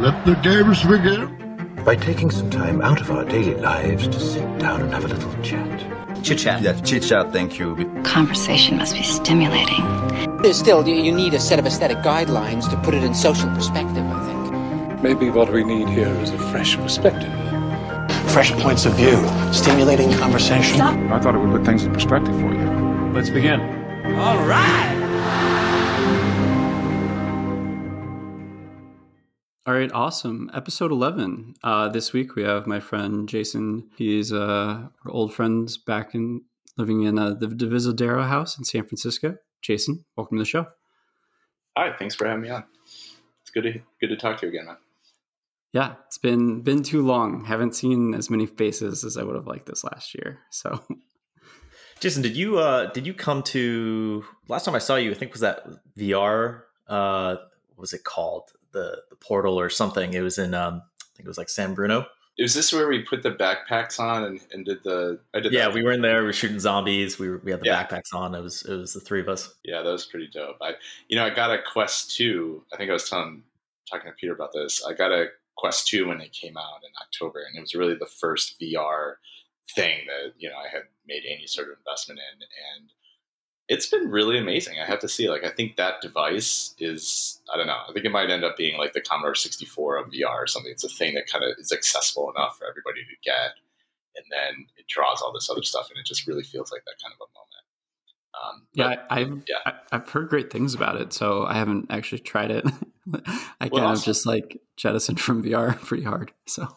Let the games begin. By taking some time out of our daily lives to sit down and have a little chat. Chit chat. Yeah, chit chat, thank you. Conversation must be stimulating. There's Still, you need a set of aesthetic guidelines to put it in social perspective, I think. Maybe what we need here is a fresh perspective. Fresh points of view, stimulating conversation. Stop. I thought it would put things in perspective for you. Let's begin. All right. All right, awesome. Episode 11. Uh, this week we have my friend Jason. He's uh, our old friends back in living in uh, the Divisadero house in San Francisco. Jason, welcome to the show. Hi, thanks for having me on. It's good to good to talk to you again, man. Yeah, it's been been too long. Haven't seen as many faces as I would have liked this last year. So, Jason, did you uh did you come to last time I saw you? I think was that VR. Uh, what was it called? The the portal or something. It was in um, I think it was like San Bruno. Is this where we put the backpacks on and, and did the? I did. Yeah, we were in there. We were shooting zombies. We were, we had the Yeah. backpacks on. It was it was the three of us. Yeah, that was pretty dope. I, you know, I got a Quest Two. I think I was telling talking to Peter about this. I got a Quest Two when it came out in October, and it was really the first VR thing that you know I had made any sort of investment in, and it's been really amazing. I have to see. Like, I think that device is. I don't know. I think it might end up being like the Commodore 64 of VR or something. It's a thing that kind of is accessible enough for everybody to get, and then it draws all this other stuff, and it just really feels like that kind of a moment. Um, yeah, but- I've yeah. I've heard great things about it, so I haven't actually tried it. I Well, kind of just like jettisoned from VR pretty hard. So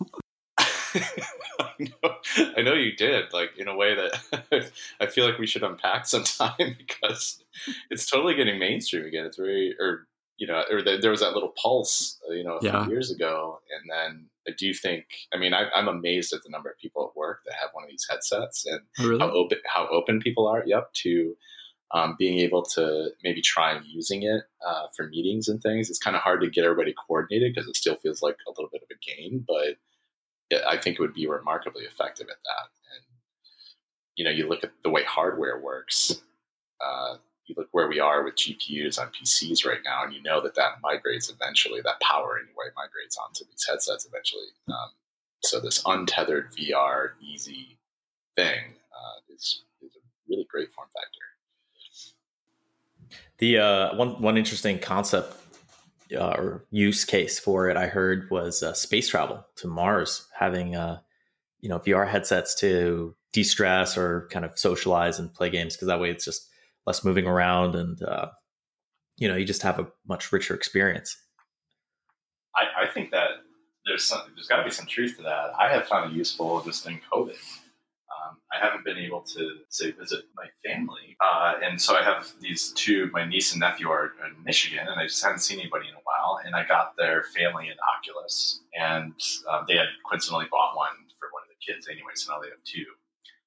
I know, I know you did, like in a way that I feel like we should unpack sometime because it's totally getting mainstream again. It's very, or you know, or the, there was that little pulse, uh, you know, a Yeah. few years ago, and then I do think, I mean, I, I'm amazed at the number of people at work that have one of these headsets and Oh, really, how open how open people are. Yep, to um, being able to maybe try and using it uh, for meetings and things. It's kind of hard to get everybody coordinated because it still feels like a little bit of a game, but I think it would be remarkably effective at that. And you know, you look at the way hardware works. Uh, you look where we are with GPUs on PCs right now, and you know that that migrates eventually. That power anyway migrates onto these headsets eventually. Um, so this untethered VR easy thing uh, is, is a really great form factor. The uh, one one interesting concept uh, or use case for it I heard was uh, space travel to Mars, having uh, you know VR headsets to de-stress or kind of socialize and play games because that way it's just less moving around and uh, you know you just have a much richer experience. I, I think that there's some, there's got to be some truth to that. I have found it useful just in COVID. Um, I haven't been able to say visit my family, uh, and so I have these two. My niece and nephew are in Michigan, and I just haven't seen anybody in a while. And I got their family an Oculus, and um, they had coincidentally bought one for one of the kids anyway, so now they have two.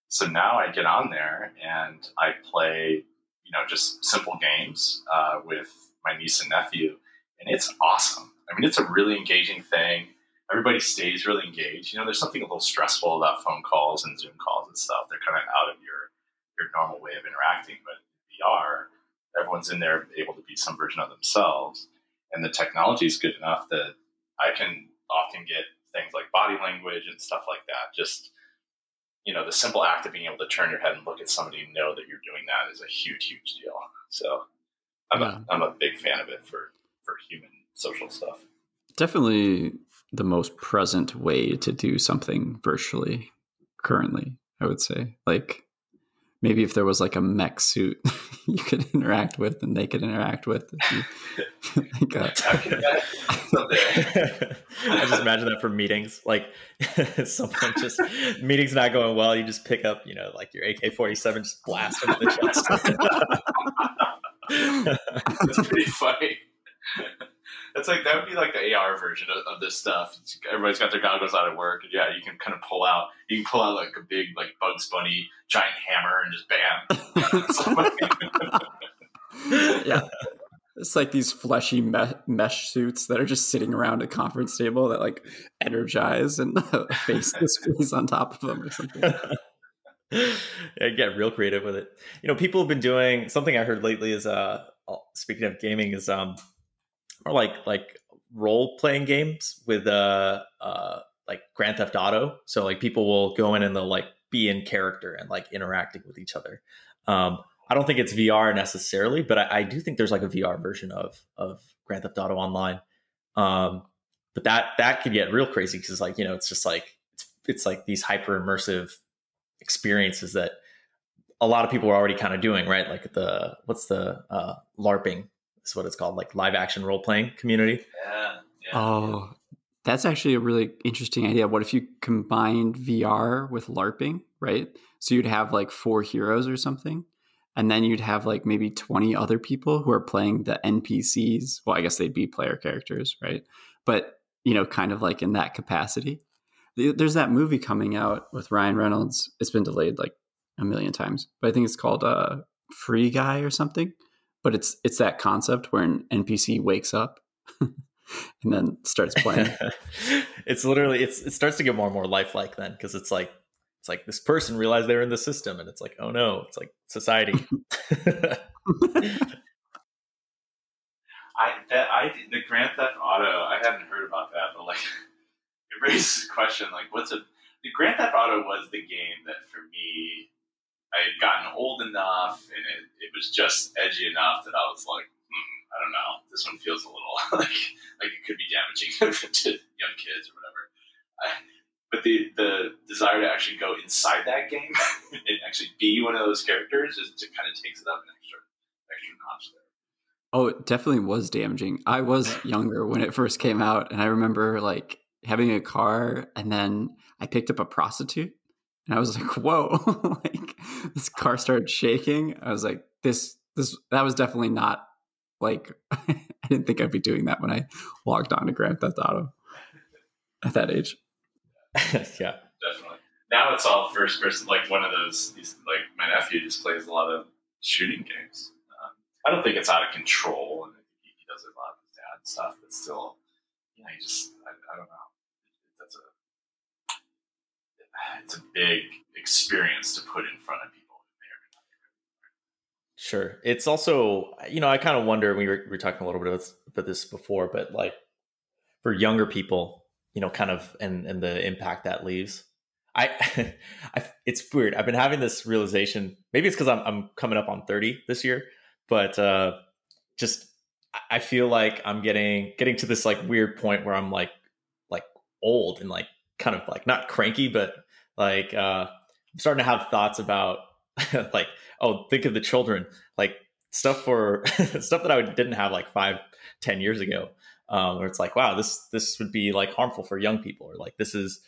So now I get on there and I play, you know, just simple games uh, with my niece and nephew, and it's awesome. I mean, it's a really engaging thing. Everybody stays really engaged. You know, there's something a little stressful about phone calls and Zoom calls and stuff. They're kind of out of your your normal way of interacting. But in VR, everyone's in there able to be some version of themselves, and the technology is good enough that I can often get things like body language and stuff like that. Just you know, the simple act of being able to turn your head and look at somebody and know that you're doing that is a huge, huge deal. So I'm Yeah. a I'm a big fan of it for for human social stuff. definitely the most present way to do something virtually currently. I would say, like maybe if there was like a mech suit you could interact with and they could interact with. You, like uh, I just imagine that for meetings, like someone just meetings not going well, you just pick up, you know, like your AK forty seven, just blast them in the chest. That's pretty funny. It's like that would be like the AR version of, of this stuff. It's- everybody's got their goggles out at work, and yeah, you can kind of pull out. You can pull out like a big like Bugs Bunny giant hammer and just bam. yeah. It's like these fleshy me- mesh suits that are just sitting around a conference table that like energize and a face displays on top of them or something. yeah, get real creative with it. You know, people have been doing something I heard lately is uh speaking of gaming is um or like like role playing games with uh uh like Grand Theft Auto. So like people will go in and they'll like be in character and like interacting with each other. Um, I don't think it's VR necessarily, but I, I, do think there's like a VR version of of Grand Theft Auto Online. Um, but that that could get real crazy because like you know it's just like it's, it's like these hyper immersive experiences that a lot of people are already kind of doing, right? Like the what's the uh, LARPing is what it's called, like live action role playing community. Yeah. yeah. Oh, that's actually a really interesting idea. What if you combined VR with LARPing, right? So you'd have like four heroes or something, and then you'd have like maybe 20 other people who are playing the NPCs. Well, I guess they'd be player characters, right? But, you know, kind of like in that capacity. There's that movie coming out with Ryan Reynolds. It's been delayed like a million times, but I think it's called uh, Free Guy or something. But it's it's that concept where an NPC wakes up and then starts playing. it's literally it's it starts to get more and more lifelike then because it's like it's like this person realized they're in the system and it's like oh no it's like society. I that I the Grand Theft Auto I hadn't heard about that but like it raises a question like what's a the Grand Theft Auto was the game that for me I had gotten old enough and it, it was just edgy enough that I was like, hmm, I don't know, this one feels a little like like it could be damaging to young kids or whatever. I, but the the desire to actually go inside that game and actually be one of those characters just it kind of takes it up an extra extra notch there. Oh, it definitely was damaging. I was younger when it first came out, and I remember like having a car, and then I picked up a prostitute, and I was like, "Whoa!" like this car started shaking. I was like, "This, this, that was definitely not like." I didn't think I'd be doing that when I logged on to Grand Theft Auto at that age. yeah, definitely. Now it's all first person. Like one of those. Like my nephew just plays a lot of shooting games. Um, I don't think it's out of control, and he, he does a lot of his dad stuff. But still, you know, he just I, I don't know. It's a big experience to put in front of people. Sure. It's also, you know, I kind of wonder, we were, we were talking a little bit about this before, but like for younger people, you know, kind of, and, and the impact that leaves. I, I, it's weird. I've been having this realization. Maybe it's because I'm, I'm coming up on 30 this year, but uh, just I feel like I'm getting getting to this like weird point where I'm like like old and like kind of like not cranky, but like uh, I'm starting to have thoughts about like oh think of the children like stuff for stuff that I didn't have like five ten years ago. Um, where it's like wow this this would be like harmful for young people or like this is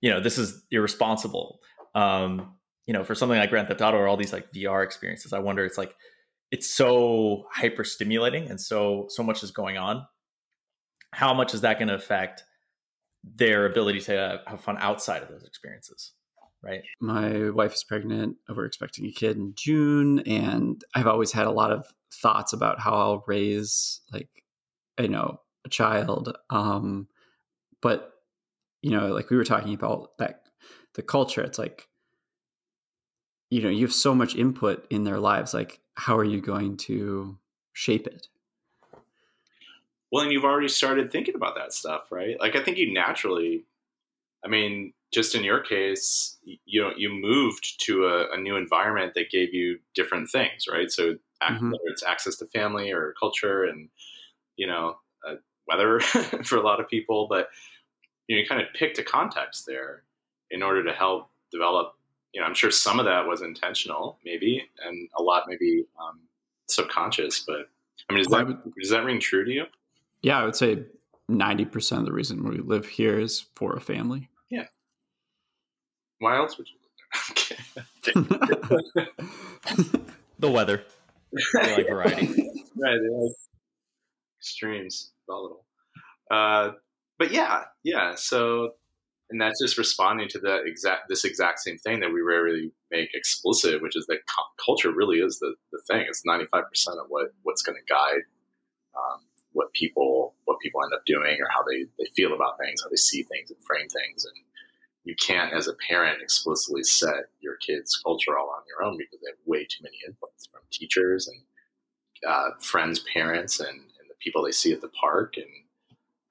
you know this is irresponsible. Um, you know for something like Grand Theft Auto or all these like VR experiences, I wonder it's like it's so hyper stimulating and so so much is going on. How much is that going to affect their ability to have fun outside of those experiences? Right. My wife is pregnant. We're expecting a kid in June, and I've always had a lot of thoughts about how I'll raise, like, you know, a child. Um, but you know, like we were talking about that the culture. It's like you know you have so much input in their lives like how are you going to shape it well and you've already started thinking about that stuff right like i think you naturally i mean just in your case you know you moved to a, a new environment that gave you different things right so mm-hmm. whether it's access to family or culture and you know uh, weather for a lot of people but you, know, you kind of picked a context there in order to help develop you know, I'm sure some of that was intentional, maybe, and a lot maybe um, subconscious. But I mean, that, does that ring true to you? Yeah, I would say 90% of the reason we live here is for a family. Yeah. Why else would you live there? the weather. They like variety. right. They like extremes, volatile. Uh, but yeah, yeah. So and that's just responding to the exact this exact same thing that we rarely make explicit, which is that culture really is the, the thing. It's ninety five percent of what what's going to guide um, what people what people end up doing or how they, they feel about things, how they see things and frame things. And you can't, as a parent, explicitly set your kids' culture all on your own because they have way too many inputs from teachers and uh, friends, parents, and, and the people they see at the park and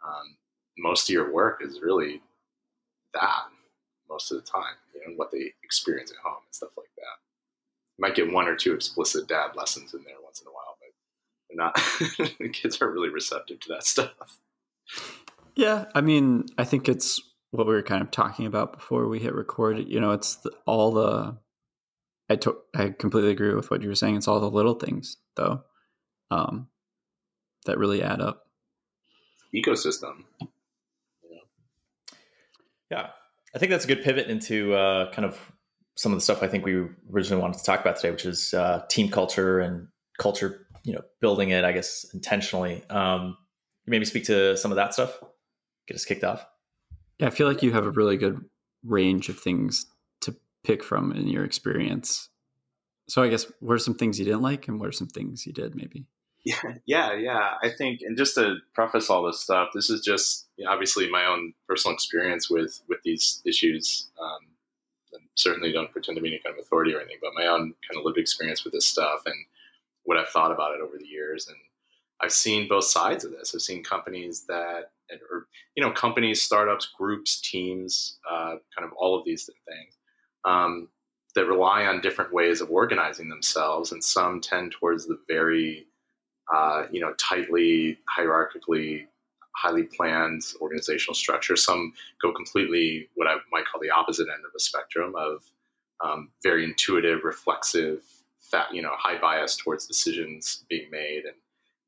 um, most of your work is really that most of the time, you know, what they experience at home and stuff like that. You might get one or two explicit dad lessons in there once in a while, not. the kids are really receptive to that stuff. Yeah, I mean, I think it's what we were kind of talking about before we hit record. You know, it's the, all the. I to, I completely agree with what you were saying. It's all the little things, though, um, that really add up. Ecosystem. Yeah, I think that's a good pivot into uh, kind of some of the stuff I think we originally wanted to talk about today, which is uh, team culture and culture. You know, building it, I guess, intentionally. Um, maybe speak to some of that stuff. Get us kicked off. Yeah, I feel like you have a really good range of things to pick from in your experience. So I guess what are some things you didn't like, and what are some things you did maybe? Yeah, yeah, yeah. I think, and just to preface all this stuff, this is just you know, obviously my own personal experience with with these issues. Um, and certainly don't pretend to be any kind of authority or anything, but my own kind of lived experience with this stuff and what I've thought about it over the years. And I've seen both sides of this. I've seen companies that, or you know, companies, startups, groups, teams, uh, kind of all of these things. Um, that rely on different ways of organizing themselves, and some tend towards the very uh, you know, tightly, hierarchically, highly planned organizational structure. Some go completely what I might call the opposite end of the spectrum of um, very intuitive, reflexive, fat, you know, high bias towards decisions being made and,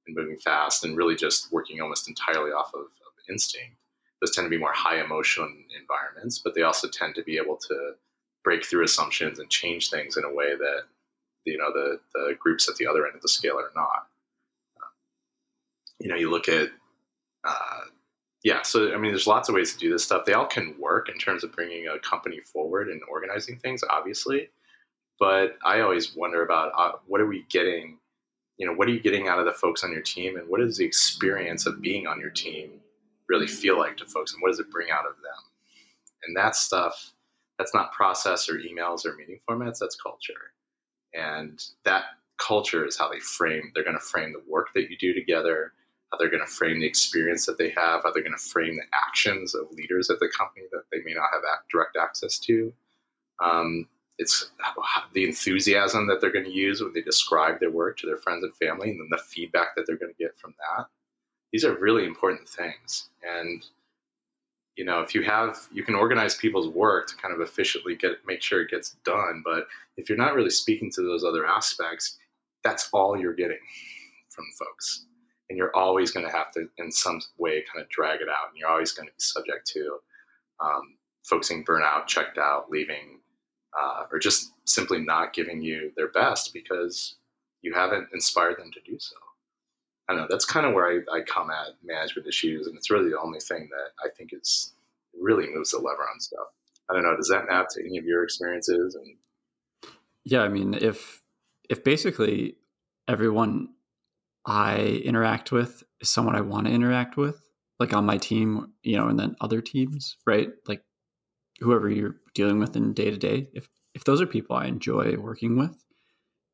and moving fast, and really just working almost entirely off of, of instinct. Those tend to be more high emotion environments, but they also tend to be able to break through assumptions and change things in a way that you know the the groups at the other end of the scale are not you know, you look at, uh, yeah, so I mean, there's lots of ways to do this stuff. They all can work in terms of bringing a company forward and organizing things, obviously. But I always wonder about uh, what are we getting, you know, what are you getting out of the folks on your team, and what does the experience of being on your team really feel like to folks, and what does it bring out of them? And that stuff, that's not process or emails or meeting formats, that's culture. And that culture is how they frame, they're going to frame the work that you do together how they're going to frame the experience that they have, how they're going to frame the actions of leaders at the company that they may not have direct access to. Um, it's the enthusiasm that they're going to use when they describe their work to their friends and family, and then the feedback that they're going to get from that. These are really important things. And, you know, if you have, you can organize people's work to kind of efficiently get, make sure it gets done. But if you're not really speaking to those other aspects, that's all you're getting from folks and you're always going to have to in some way kind of drag it out and you're always going to be subject to um, folks being burnout checked out leaving uh, or just simply not giving you their best because you haven't inspired them to do so i know that's kind of where I, I come at management issues and it's really the only thing that i think is really moves the lever on stuff i don't know does that map to any of your experiences and yeah i mean if if basically everyone I interact with is someone I want to interact with, like on my team, you know, and then other teams, right? Like whoever you're dealing with in day to day. If if those are people I enjoy working with,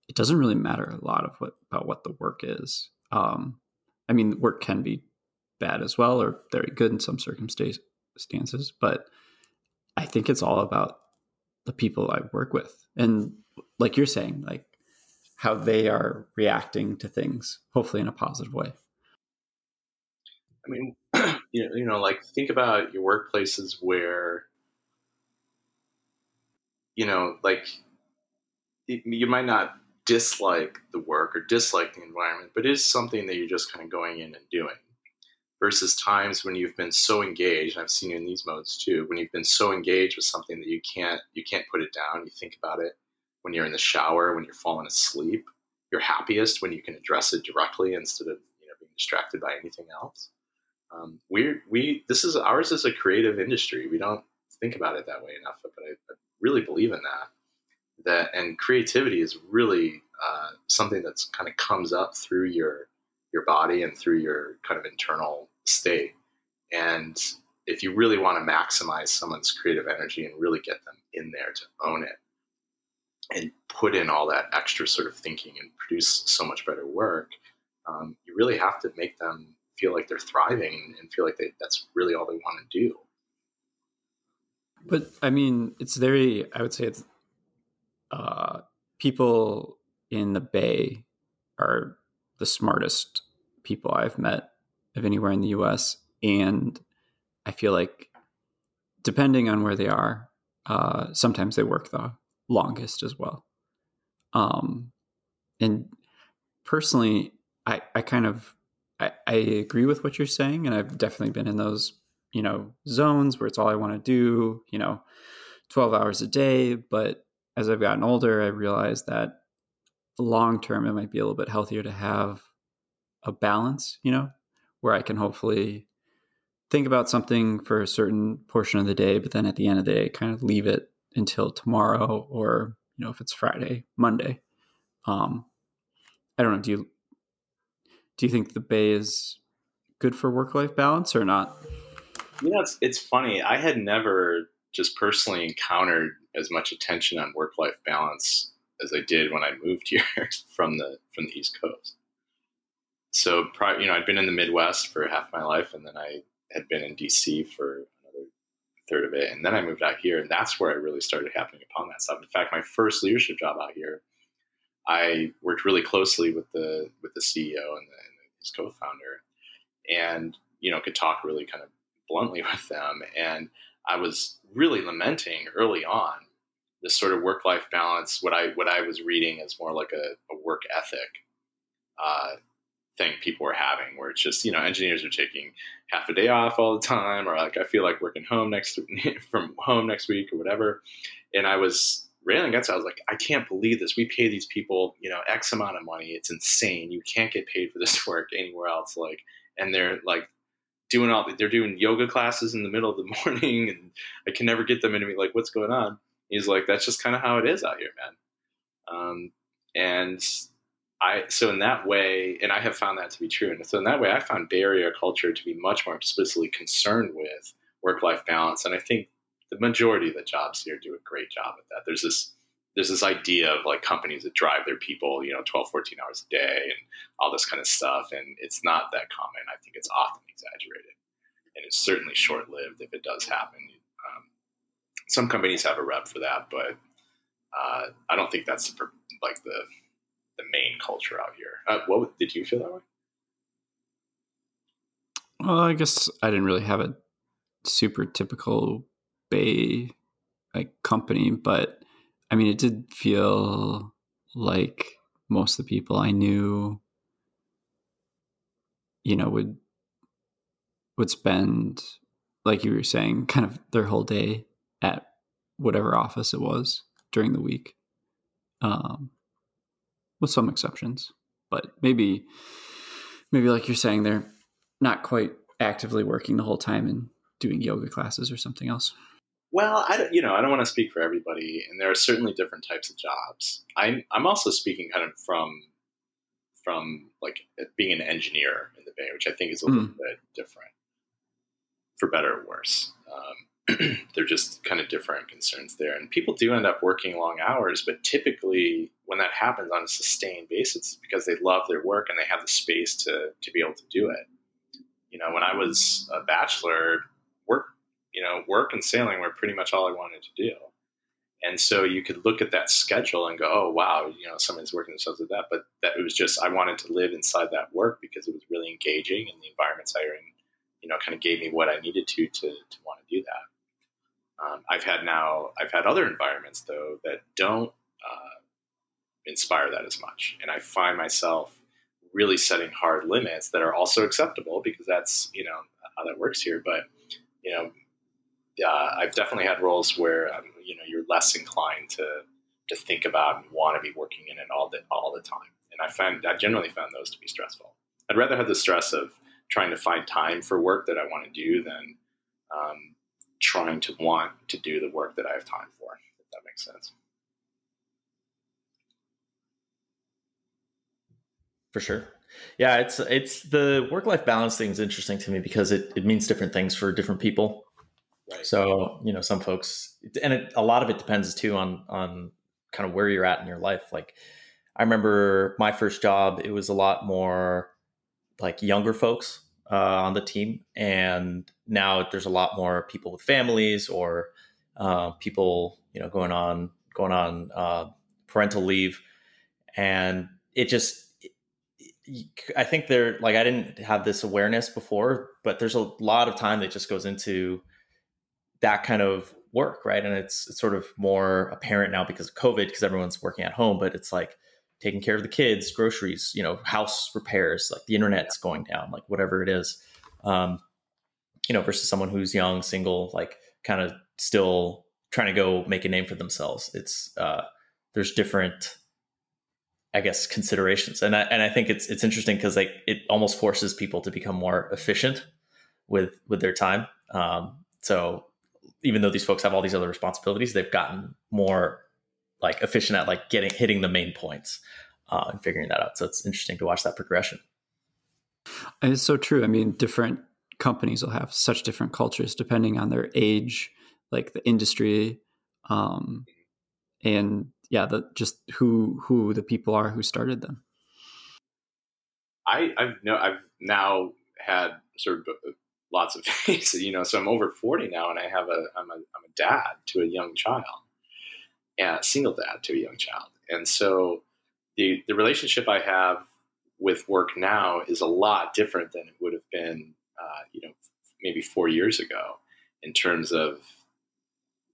it doesn't really matter a lot of what about what the work is. Um, I mean, work can be bad as well or very good in some circumstances, but I think it's all about the people I work with. And like you're saying, like how they are reacting to things, hopefully in a positive way. I mean, you know, you know, like think about your workplaces where, you know, like you might not dislike the work or dislike the environment, but it is something that you're just kind of going in and doing. Versus times when you've been so engaged, I've seen you in these modes too, when you've been so engaged with something that you can't you can't put it down. You think about it, when you're in the shower, when you're falling asleep. You're happiest when you can address it directly instead of you know being distracted by anything else. Um, we we this is ours is a creative industry. We don't think about it that way enough, but I, I really believe in that. That and creativity is really uh, something that's kind of comes up through your your body and through your kind of internal state. And if you really want to maximize someone's creative energy and really get them in there to own it, and put in all that extra sort of thinking and produce so much better work, um, you really have to make them feel like they're thriving and feel like they, that's really all they want to do. But I mean, it's very, I would say it's, uh, people in the Bay are the smartest people I've met of anywhere in the US. And I feel like depending on where they are, uh, sometimes they work the longest as well. Um, and personally, I, I kind of I, I agree with what you're saying, and I've definitely been in those you know zones where it's all I want to do, you know, twelve hours a day. But as I've gotten older, I realized that long term it might be a little bit healthier to have a balance, you know, where I can hopefully think about something for a certain portion of the day, but then at the end of the day, kind of leave it until tomorrow or you know if it's Friday, Monday. Um, I don't know. Do you do you think the Bay is good for work life balance or not? You know, it's it's funny. I had never just personally encountered as much attention on work life balance as I did when I moved here from the from the East Coast. So, you know, I'd been in the Midwest for half my life, and then I had been in DC for another third of it, and then I moved out here, and that's where I really started happening upon that stuff. In fact, my first leadership job out here I worked really closely with the with the CEO and, the, and his co-founder, and you know could talk really kind of bluntly with them. And I was really lamenting early on this sort of work life balance. What I what I was reading as more like a, a work ethic uh, thing people were having, where it's just you know engineers are taking half a day off all the time, or like I feel like working home next from home next week or whatever. And I was railing against it. I was like, I can't believe this. We pay these people, you know, X amount of money. It's insane. You can't get paid for this work anywhere else. Like, and they're like doing all, they're doing yoga classes in the middle of the morning and I can never get them into me. Like, what's going on? He's like, that's just kind of how it is out here, man. Um, and I, so in that way, and I have found that to be true. And so in that way, I found Bay Area culture to be much more explicitly concerned with work-life balance. And I think the majority of the jobs here do a great job at that. There's this there's this idea of like companies that drive their people, you know, 12, 14 hours a day and all this kind of stuff. And it's not that common. I think it's often exaggerated. And it's certainly short lived if it does happen. Um, some companies have a rep for that, but uh, I don't think that's like the the main culture out here. Uh, what did you feel that way? Well, I guess I didn't really have a super typical Bay like company, but I mean, it did feel like most of the people I knew, you know, would would spend, like you were saying, kind of their whole day at whatever office it was during the week, um, with some exceptions. But maybe, maybe like you're saying, they're not quite actively working the whole time and doing yoga classes or something else. Well, I don't, you know I don't want to speak for everybody, and there are certainly different types of jobs. I'm I'm also speaking kind of from from like being an engineer in the Bay, which I think is a little mm. bit different, for better or worse. Um, they're just kind of different concerns there, and people do end up working long hours, but typically when that happens on a sustained basis, it's because they love their work and they have the space to to be able to do it. You know, when I was a bachelor, you know, work and sailing were pretty much all I wanted to do. And so you could look at that schedule and go, oh, wow, you know, somebody's working themselves with that. But that it was just, I wanted to live inside that work because it was really engaging and the environments I were in, you know, kind of gave me what I needed to, to, to want to do that. Um, I've had now, I've had other environments though that don't uh, inspire that as much. And I find myself really setting hard limits that are also acceptable because that's, you know, how that works here. But, you know, uh, I've definitely had roles where um, you know you're less inclined to to think about and want to be working in it all the all the time. And I find I generally found those to be stressful. I'd rather have the stress of trying to find time for work that I want to do than um, trying to want to do the work that I have time for. If that makes sense. For sure. Yeah, it's it's the work life balance thing is interesting to me because it, it means different things for different people. Right. So you know, some folks, and it, a lot of it depends too on on kind of where you're at in your life. Like, I remember my first job; it was a lot more like younger folks, uh, on the team, and now there's a lot more people with families or uh, people you know going on going on uh, parental leave, and it just I think there like I didn't have this awareness before, but there's a lot of time that just goes into that kind of work, right? And it's, it's sort of more apparent now because of COVID, because everyone's working at home. But it's like taking care of the kids, groceries, you know, house repairs, like the internet's going down, like whatever it is. Um, you know, versus someone who's young, single, like kind of still trying to go make a name for themselves. It's uh, there's different, I guess, considerations, and I and I think it's it's interesting because like it almost forces people to become more efficient with with their time. Um, so even though these folks have all these other responsibilities, they've gotten more like efficient at like getting hitting the main points uh, and figuring that out. So it's interesting to watch that progression. And it's so true. I mean, different companies will have such different cultures depending on their age, like the industry, um, and yeah, the just who who the people are who started them. I I've no I've now had sort of lots of faces, you know. So I'm over 40 now, and I have a I'm a I'm a dad to a young child, and a single dad to a young child, and so the the relationship I have with work now is a lot different than it would have been, uh, you know, maybe four years ago, in terms of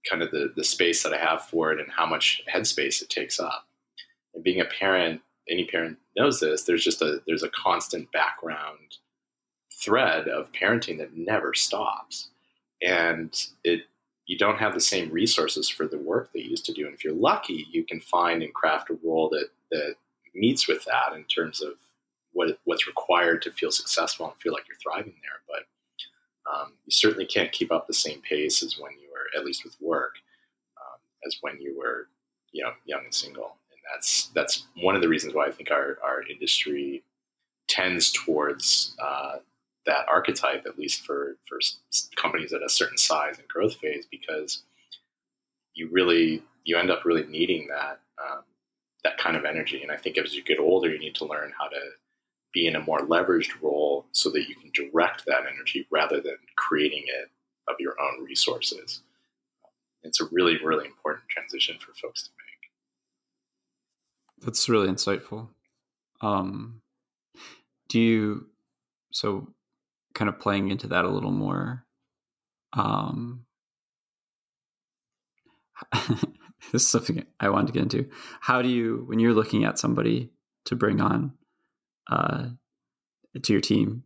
kind of the the space that I have for it and how much headspace it takes up. And being a parent, any parent knows this. There's just a there's a constant background thread of parenting that never stops, and it you don't have the same resources for the work that you used to do. And if you're lucky, you can find and craft a role that that meets with that in terms of what what's required to feel successful and feel like you're thriving there. But um, you certainly can't keep up the same pace as when you were, at least with work, um, as when you were, you know, young and single. And that's that's one of the reasons why I think our our industry tends towards uh, that archetype, at least for for companies at a certain size and growth phase, because you really you end up really needing that um, that kind of energy. And I think as you get older, you need to learn how to be in a more leveraged role so that you can direct that energy rather than creating it of your own resources. It's a really, really important transition for folks to make. That's really insightful. Um, do you, so kind of playing into that a little more, um, this is something I wanted to get into. How do you, when you're looking at somebody to bring on uh, to your team,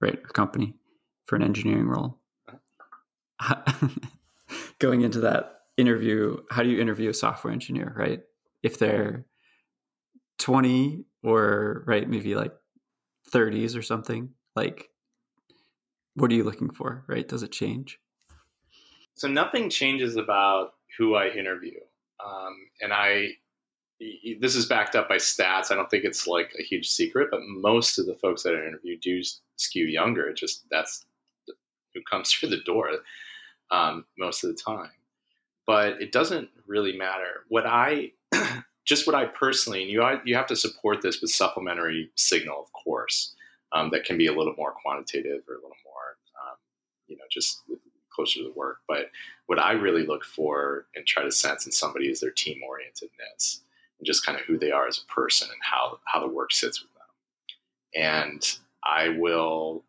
right, or company for an engineering role, going into that interview, how do you interview a software engineer, right? If they're 20 or right, maybe like 30s or something, like what are you looking for, right? Does it change? So nothing changes about who I interview. Um, and I, this is backed up by stats. I don't think it's like a huge secret, but most of the folks that I interview do skew younger. It just that's who comes through the door um, most of the time. But it doesn't really matter. What I just what I personally, and you you have to support this with supplementary signal, of course, um, that can be a little more quantitative or a little more, you know, just closer to the work. But what I really look for and try to sense in somebody is their team orientedness and just kind of who they are as a person and how how the work sits with them. And I will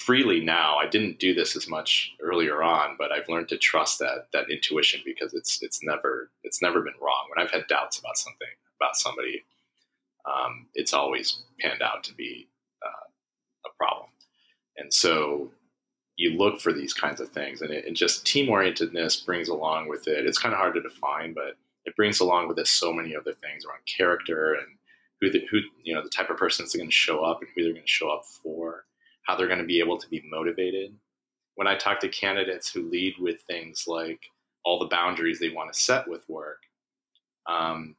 freely now. I didn't do this as much earlier on, but I've learned to trust that that intuition because it's it's never it's never been wrong. When I've had doubts about something about somebody, um, it's always panned out to be uh, a problem. And so you look for these kinds of things, and, it, and just team orientedness brings along with it. It's kind of hard to define, but it brings along with it so many other things around character and who the, who you know the type of person that's going to show up and who they're going to show up for, how they're going to be able to be motivated. When I talk to candidates who lead with things like all the boundaries they want to set with work, um,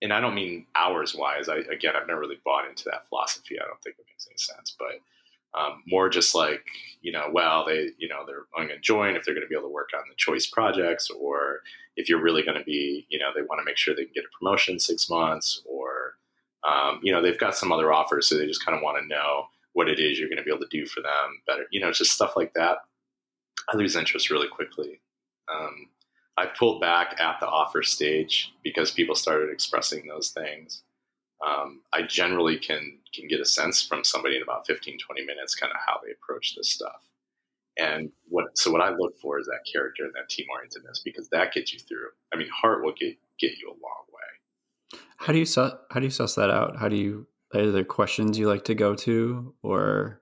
and I don't mean hours wise. I again, I've never really bought into that philosophy. I don't think it makes any sense, but um, more just like you know well they you know they're going to join if they're going to be able to work on the choice projects or if you're really going to be you know they want to make sure they can get a promotion six months or um, you know they've got some other offers so they just kind of want to know what it is you're going to be able to do for them better. You know, just stuff like that. I lose interest really quickly. Um, I pulled back at the offer stage because people started expressing those things. Um, I generally can can get a sense from somebody in about 15, 20 minutes kind of how they approach this stuff. And what so what I look for is that character and that team orientedness because that gets you through. I mean, heart will get get you a long way. How do you suss how do you suss that out? How do you are there questions you like to go to or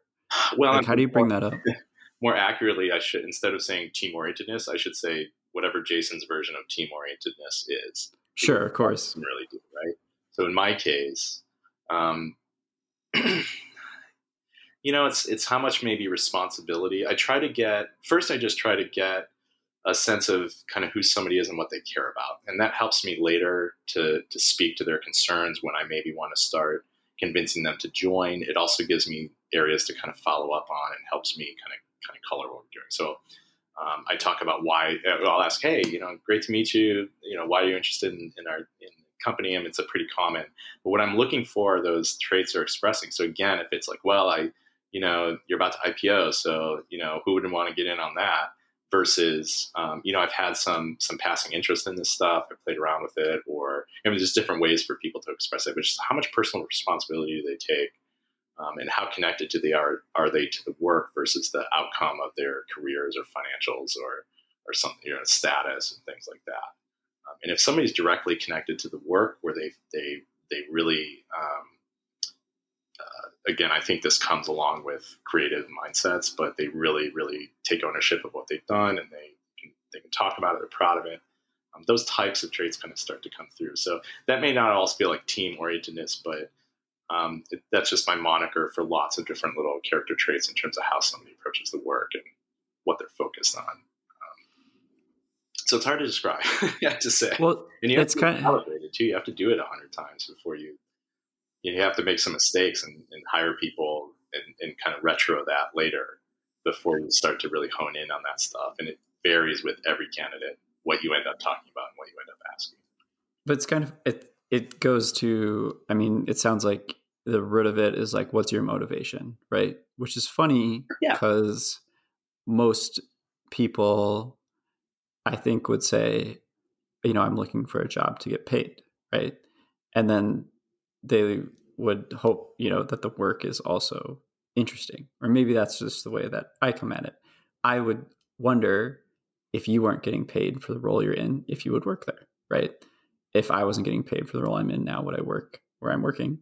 well like, how do you bring that up? More accurately, I should instead of saying team orientedness, I should say whatever Jason's version of team orientedness is. Sure, of course. Really do right. So in my case, um, you know, it's it's how much maybe responsibility. I try to get first. I just try to get a sense of kind of who somebody is and what they care about, and that helps me later to to speak to their concerns when I maybe want to start convincing them to join. It also gives me areas to kind of follow up on and helps me kind of kind of color what we're doing. So. Um, I talk about why I'll ask, hey, you know, great to meet you. You know, why are you interested in, in our in company and it's a pretty common. But what I'm looking for, those traits are expressing. So again, if it's like, well, I, you know, you're about to IPO, so you know, who wouldn't want to get in on that? Versus, um, you know, I've had some some passing interest in this stuff. I've played around with it, or I mean, there's different ways for people to express it. Which is how much personal responsibility do they take, um, and how connected to they are are they to the work versus the outcome of their careers or financials or or something, you know, status and things like that. Um, and if somebody's directly connected to the work where they they they really um, uh, again, I think this comes along with creative mindsets, but they really really take ownership of what they've done and they can, they can talk about it. They're proud of it. Um, those types of traits kind of start to come through. So that may not always feel like team orientedness, but um, it, that's just my moniker for lots of different little character traits in terms of how somebody approaches the work and what they're focused on. So it's hard to describe. I have to say. Well, and you have it's to kind calibrate it too. You have to do it a hundred times before you. You have to make some mistakes and, and hire people and, and kind of retro that later before you start to really hone in on that stuff. And it varies with every candidate what you end up talking about and what you end up asking. But it's kind of it. It goes to. I mean, it sounds like the root of it is like, what's your motivation, right? Which is funny Yeah. because most people I think would say, you know, I'm looking for a job to get paid, right? And then they would hope, you know, that the work is also interesting. Or maybe that's just the way that I come at it. I would wonder if you weren't getting paid for the role you're in, if you would work there, right? If I wasn't getting paid for the role I'm in now, would I work where I'm working,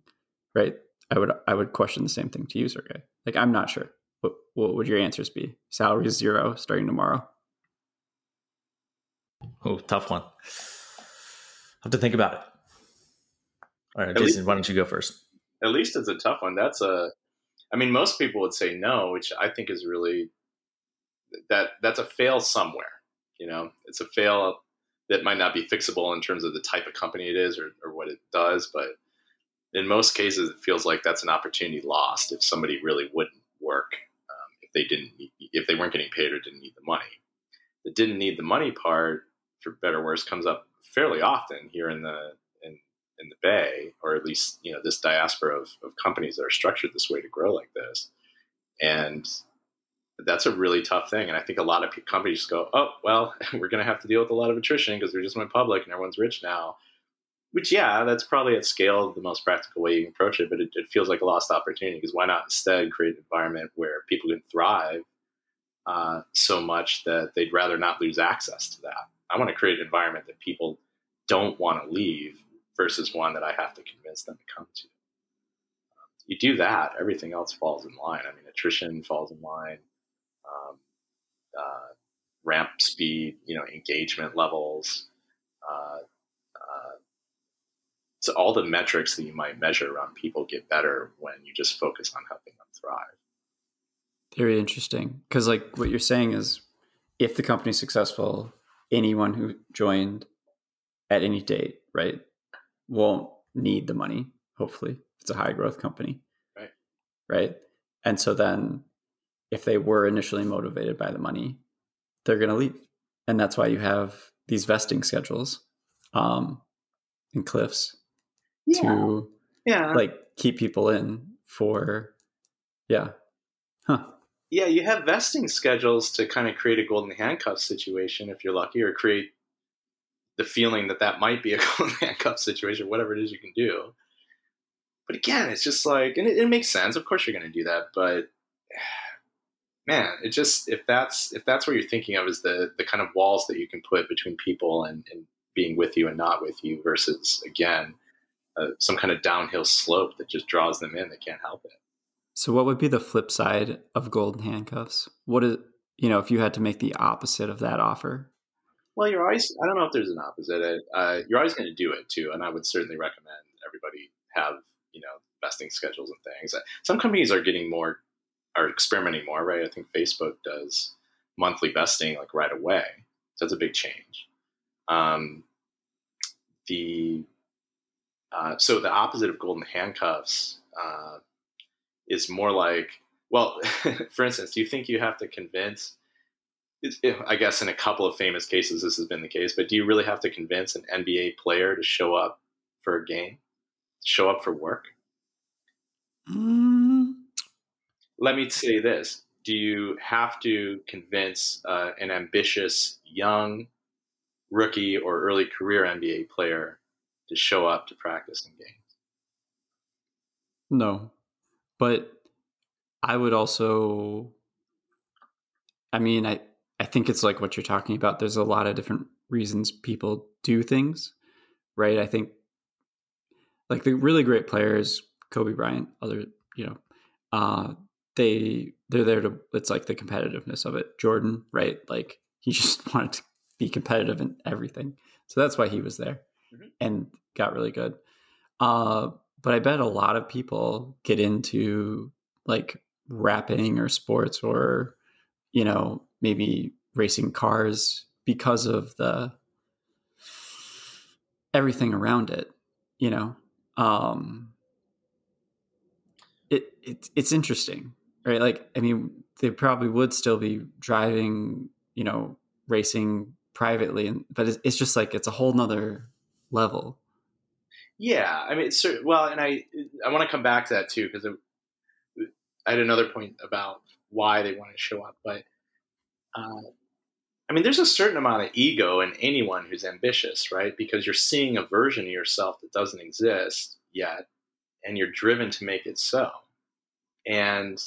right? I would I would question the same thing to you, Sergey. Like I'm not sure. What what would your answers be? Salary is zero starting tomorrow. Oh, tough one. have to think about it. All right, At Jason, least- why don't you go first? At least it's a tough one. That's a. I mean, most people would say no, which I think is really that that's a fail somewhere. You know, it's a fail that might not be fixable in terms of the type of company it is or, or what it does, but in most cases, it feels like that's an opportunity lost if somebody really wouldn't work um, if they didn't if they weren't getting paid or didn't need the money. The didn't need the money part, for better or worse, comes up fairly often here in the in in the Bay, or at least you know this diaspora of, of companies that are structured this way to grow like this, and that's a really tough thing. And I think a lot of companies just go, "Oh, well, we're going to have to deal with a lot of attrition because we just went public and everyone's rich now." Which, yeah, that's probably at scale the most practical way you can approach it, but it, it feels like a lost opportunity because why not instead create an environment where people can thrive uh, so much that they'd rather not lose access to that? I want to create an environment that people don't want to leave versus one that I have to convince them to come to. You do that, everything else falls in line. I mean, attrition falls in line, um, uh, ramp speed, you know, engagement levels. Uh, uh, so all the metrics that you might measure around people get better when you just focus on helping them thrive. Very interesting. Because, like, what you're saying is if the company's successful, anyone who joined at any date, right, won't need the money, hopefully. It's a high growth company. Right. Right. And so then if they were initially motivated by the money, they're going to leave. And that's why you have these vesting schedules um, and cliffs to Yeah. like keep people in for Yeah. Huh. Yeah, you have vesting schedules to kind of create a golden handcuff situation if you're lucky, or create the feeling that that might be a golden handcuff situation, whatever it is you can do. But again, it's just like, and it, it makes sense. Of course, you're going to do that, but man, it just if that's if that's what you're thinking of is the the kind of walls that you can put between people and, and being with you and not with you versus again uh, some kind of downhill slope that just draws them in. They can't help it. So, what would be the flip side of golden handcuffs? What is you know if you had to make the opposite of that offer? Well, you're always. I don't know if there's an opposite. Uh, you're always going to do it too, and I would certainly recommend everybody have you know vesting schedules and things. Some companies are getting more, are experimenting more, right? I think Facebook does monthly vesting like right away, so that's a big change. Um, the uh, so the opposite of golden handcuffs uh, is more like, well, for instance, do you think you have to convince? I guess in a couple of famous cases this has been the case, but do you really have to convince an NBA player to show up for a game, show up for work? Mm. Let me say this: Do you have to convince uh, an ambitious young rookie or early career NBA player to show up to practice in games? No, but I would also. I mean, I I think it's like what you're talking about. There's a lot of different reasons people do things, right? I think like the really great players, Kobe Bryant, other you know, uh, they they're there to. It's like the competitiveness of it. Jordan, right? Like he just wanted to be competitive in everything, so that's why he was there mm-hmm. and got really good. Uh, but I bet a lot of people get into like rapping or sports or you know maybe racing cars because of the everything around it you know? Um it, it it's interesting right? Like i mean they probably would still be driving you know racing privately and but it's, it's just like it's a whole nother level yeah i mean it's well and i i want to come back to that too because i had another point about why they want to show up but uh, I mean, there's a certain amount of ego in anyone who's ambitious, right? Because you're seeing a version of yourself that doesn't exist yet, and you're driven to make it so. And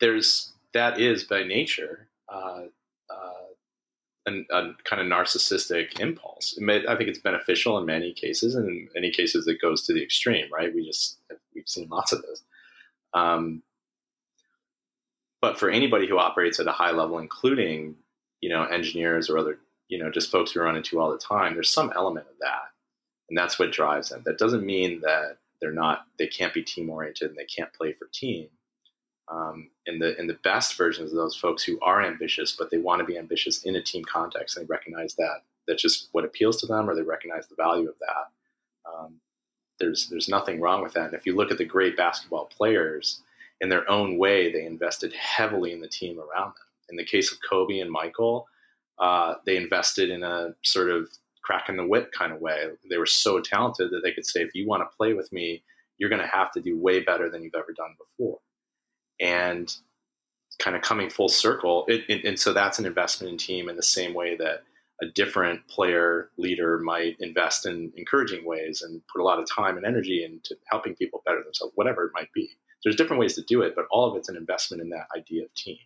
there's that is by nature uh, uh, a, a, kind of narcissistic impulse. I think it's beneficial in many cases, and in many cases it goes to the extreme, right? We just we've seen lots of this. Um, but for anybody who operates at a high level, including you know engineers or other you know just folks we run into all the time, there's some element of that, and that's what drives them. That doesn't mean that they're not they can't be team oriented and they can't play for team. Um, in the in the best versions of those folks who are ambitious, but they want to be ambitious in a team context, and they recognize that that's just what appeals to them, or they recognize the value of that. Um, there's there's nothing wrong with that. And if you look at the great basketball players, in their own way, they invested heavily in the team around them. In the case of Kobe and Michael, uh, they invested in a sort of crack in the whip kind of way. They were so talented that they could say, if you want to play with me, you're going to have to do way better than you've ever done before. And kind of coming full circle, it, it, and so that's an investment in team in the same way that a different player leader might invest in encouraging ways and put a lot of time and energy into helping people better themselves, whatever it might be there's different ways to do it, but all of it's an investment in that idea of team.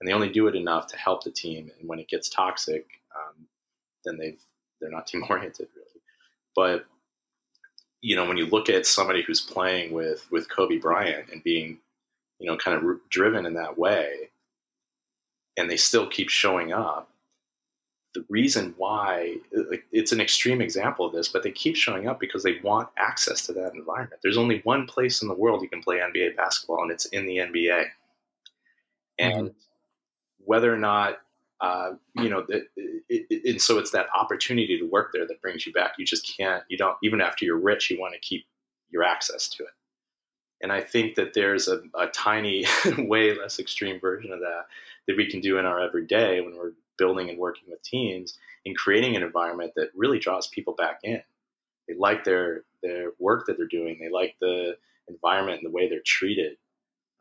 And they only do it enough to help the team. And when it gets toxic, um, then they've they're not team oriented really. But you know, when you look at somebody who's playing with with Kobe Bryant and being, you know, kind of driven in that way, and they still keep showing up, the reason why it's an extreme example of this, but they keep showing up because they want access to that environment. There's only one place in the world you can play NBA basketball, and it's in the NBA. And mm-hmm. whether or not, uh, you know, it, it, it, and so it's that opportunity to work there that brings you back. You just can't, you don't, even after you're rich, you want to keep your access to it. And I think that there's a, a tiny, way less extreme version of that that we can do in our everyday when we're building and working with teams and creating an environment that really draws people back in. They like their their work that they're doing. They like the environment and the way they're treated.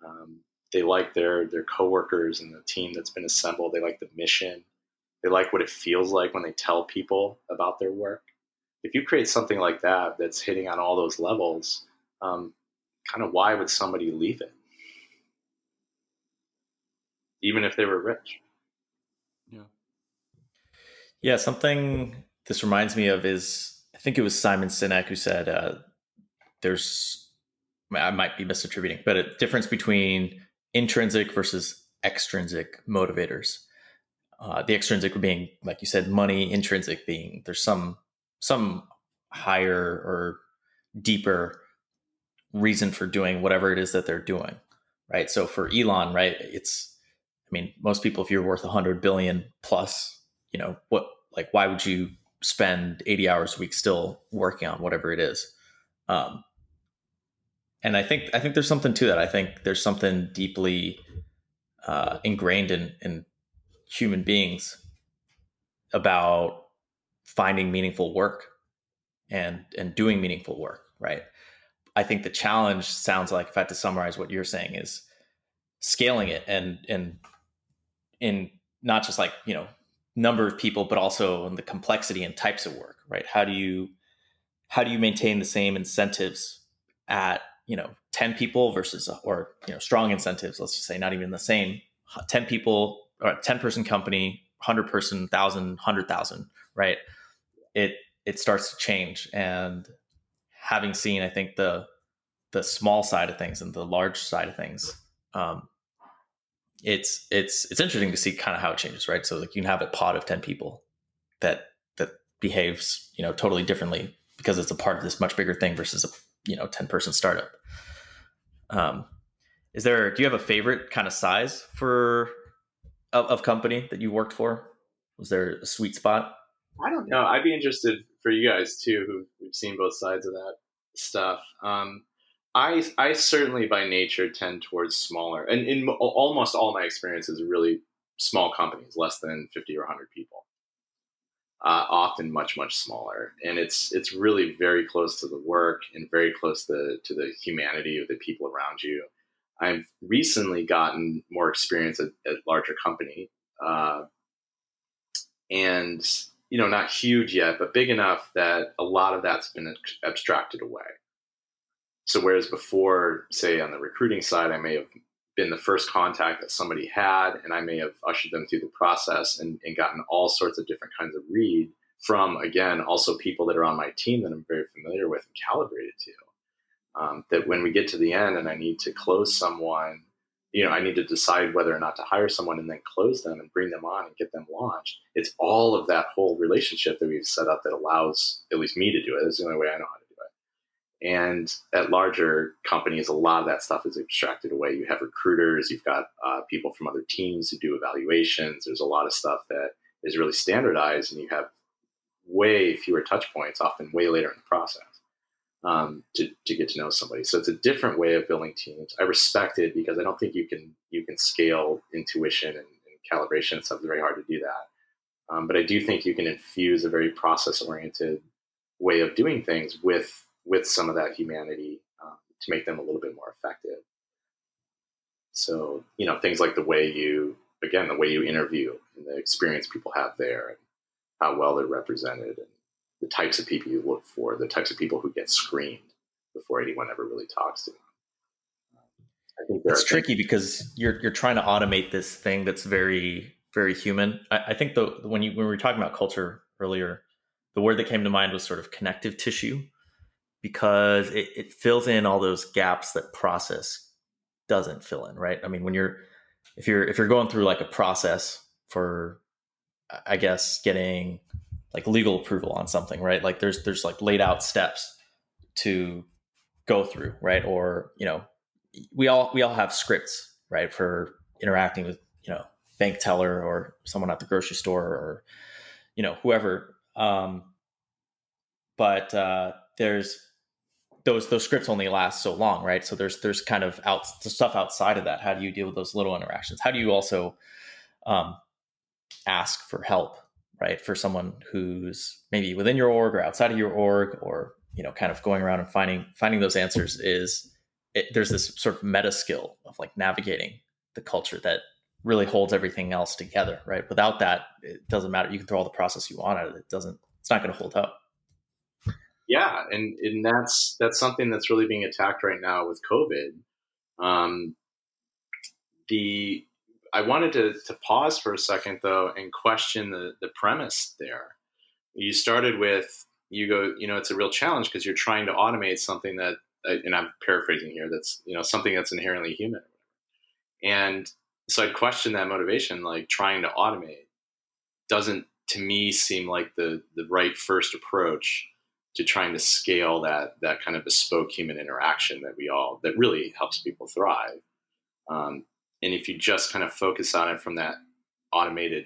Um, they like their their coworkers and the team that's been assembled. They like the mission. They like what it feels like when they tell people about their work. If you create something like that that's hitting on all those levels, um, kind of why would somebody leave it? Even if they were rich. Yeah. Yeah, something this reminds me of is I think it was Simon Sinek who said uh, there's I might be misattributing, but a difference between intrinsic versus extrinsic motivators. Uh, the extrinsic being, like you said, money. Intrinsic being there's some some higher or deeper reason for doing whatever it is that they're doing, right? So for Elon, right, it's I mean, most people, if you're worth a hundred billion plus, you know what? Like, why would you spend 80 hours a week still working on whatever it is? Um, and I think I think there's something to that. I think there's something deeply uh, ingrained in in human beings about finding meaningful work and and doing meaningful work. Right. I think the challenge sounds like, if I had to summarize what you're saying, is scaling it and and in not just like you know number of people, but also in the complexity and types of work. Right. How do you how do you maintain the same incentives at you know 10 people versus or you know strong incentives let's just say not even the same 10 people or 10 person company 100 person 1000 100000 right it it starts to change and having seen i think the the small side of things and the large side of things um it's it's it's interesting to see kind of how it changes right? So like you can have a pod of 10 people that that behaves you know totally differently because it's a part of this much bigger thing versus a you know 10 person startup. Um, is there do you have a favorite kind of size for of, of company that you worked for? Was there a sweet spot i don't know. I'd be interested for you guys too who we've seen both sides of that stuff. Um, I, I certainly by nature tend towards smaller and in almost all my experiences really small companies less than 50 or 100 people. Uh, often much much smaller, and it's it's really very close to the work and very close to to the humanity of the people around you. I've recently gotten more experience at, at larger company, uh, and you know not huge yet, but big enough that a lot of that's been abstracted away. So whereas before, say on the recruiting side, I may have been the first contact that somebody had, and I may have ushered them through the process and, and gotten all sorts of different kinds of read from, again, also people that are on my team that I'm very familiar with and calibrated to. Um, that when we get to the end and I need to close someone, you know, I need to decide whether or not to hire someone and then close them and bring them on and get them launched. It's all of that whole relationship that we've set up that allows at least me to do it. That's the only way I know how to do it. and at larger companies, a lot of that stuff is abstracted away. You have recruiters, you've got uh, people from other teams who do evaluations. There's a lot of stuff that is really standardized, and you have way fewer touch points, often way later in the process, um, to, to get to know somebody. So it's a different way of building teams. I respect it because I don't think you can you can scale intuition and, and calibration. It's very hard to do that. Um, but I do think you can infuse a very process oriented way of doing things with with some of that humanity um, to make them a little bit more effective. So, you know, things like the way you, again, the way you interview and the experience people have there and how well they're represented and the types of people you look for, the types of people who get screened before anyone ever really talks to them. I think it's tricky because you're you're trying to automate this thing that's very very human. I, I think the when you when we were talking about culture earlier, the word that came to mind was sort of connective tissue because it, it fills in all those gaps that process doesn't fill in, right? I mean, when you're if you're if you're going through like a process for I guess getting like legal approval on something, right? Like there's there's like laid out steps to go through, right? Or, you know, we all we all have scripts, right, for interacting with, you know, bank teller or someone at the grocery store or you know, whoever um but uh there's those those scripts only last so long, right? So there's there's kind of out the stuff outside of that. How do you deal with those little interactions? How do you also um, ask for help, right? For someone who's maybe within your org or outside of your org, or you know, kind of going around and finding finding those answers is it, there's this sort of meta skill of like navigating the culture that really holds everything else together, right? Without that, it doesn't matter. You can throw all the process you want at it. It doesn't. It's not going to hold up. Yeah, and and that's that's something that's really being attacked right now with COVID. Um, the I wanted to to pause for a second though and question the the premise there. You started with you go, you know, it's a real challenge because you're trying to automate something that, and I'm paraphrasing here, that's you know something that's inherently human. And so I'd question that motivation, like trying to automate doesn't to me seem like the the right first approach to trying to scale that that kind of bespoke human interaction that we all that really helps people thrive. Um, and if you just kind of focus on it from that automated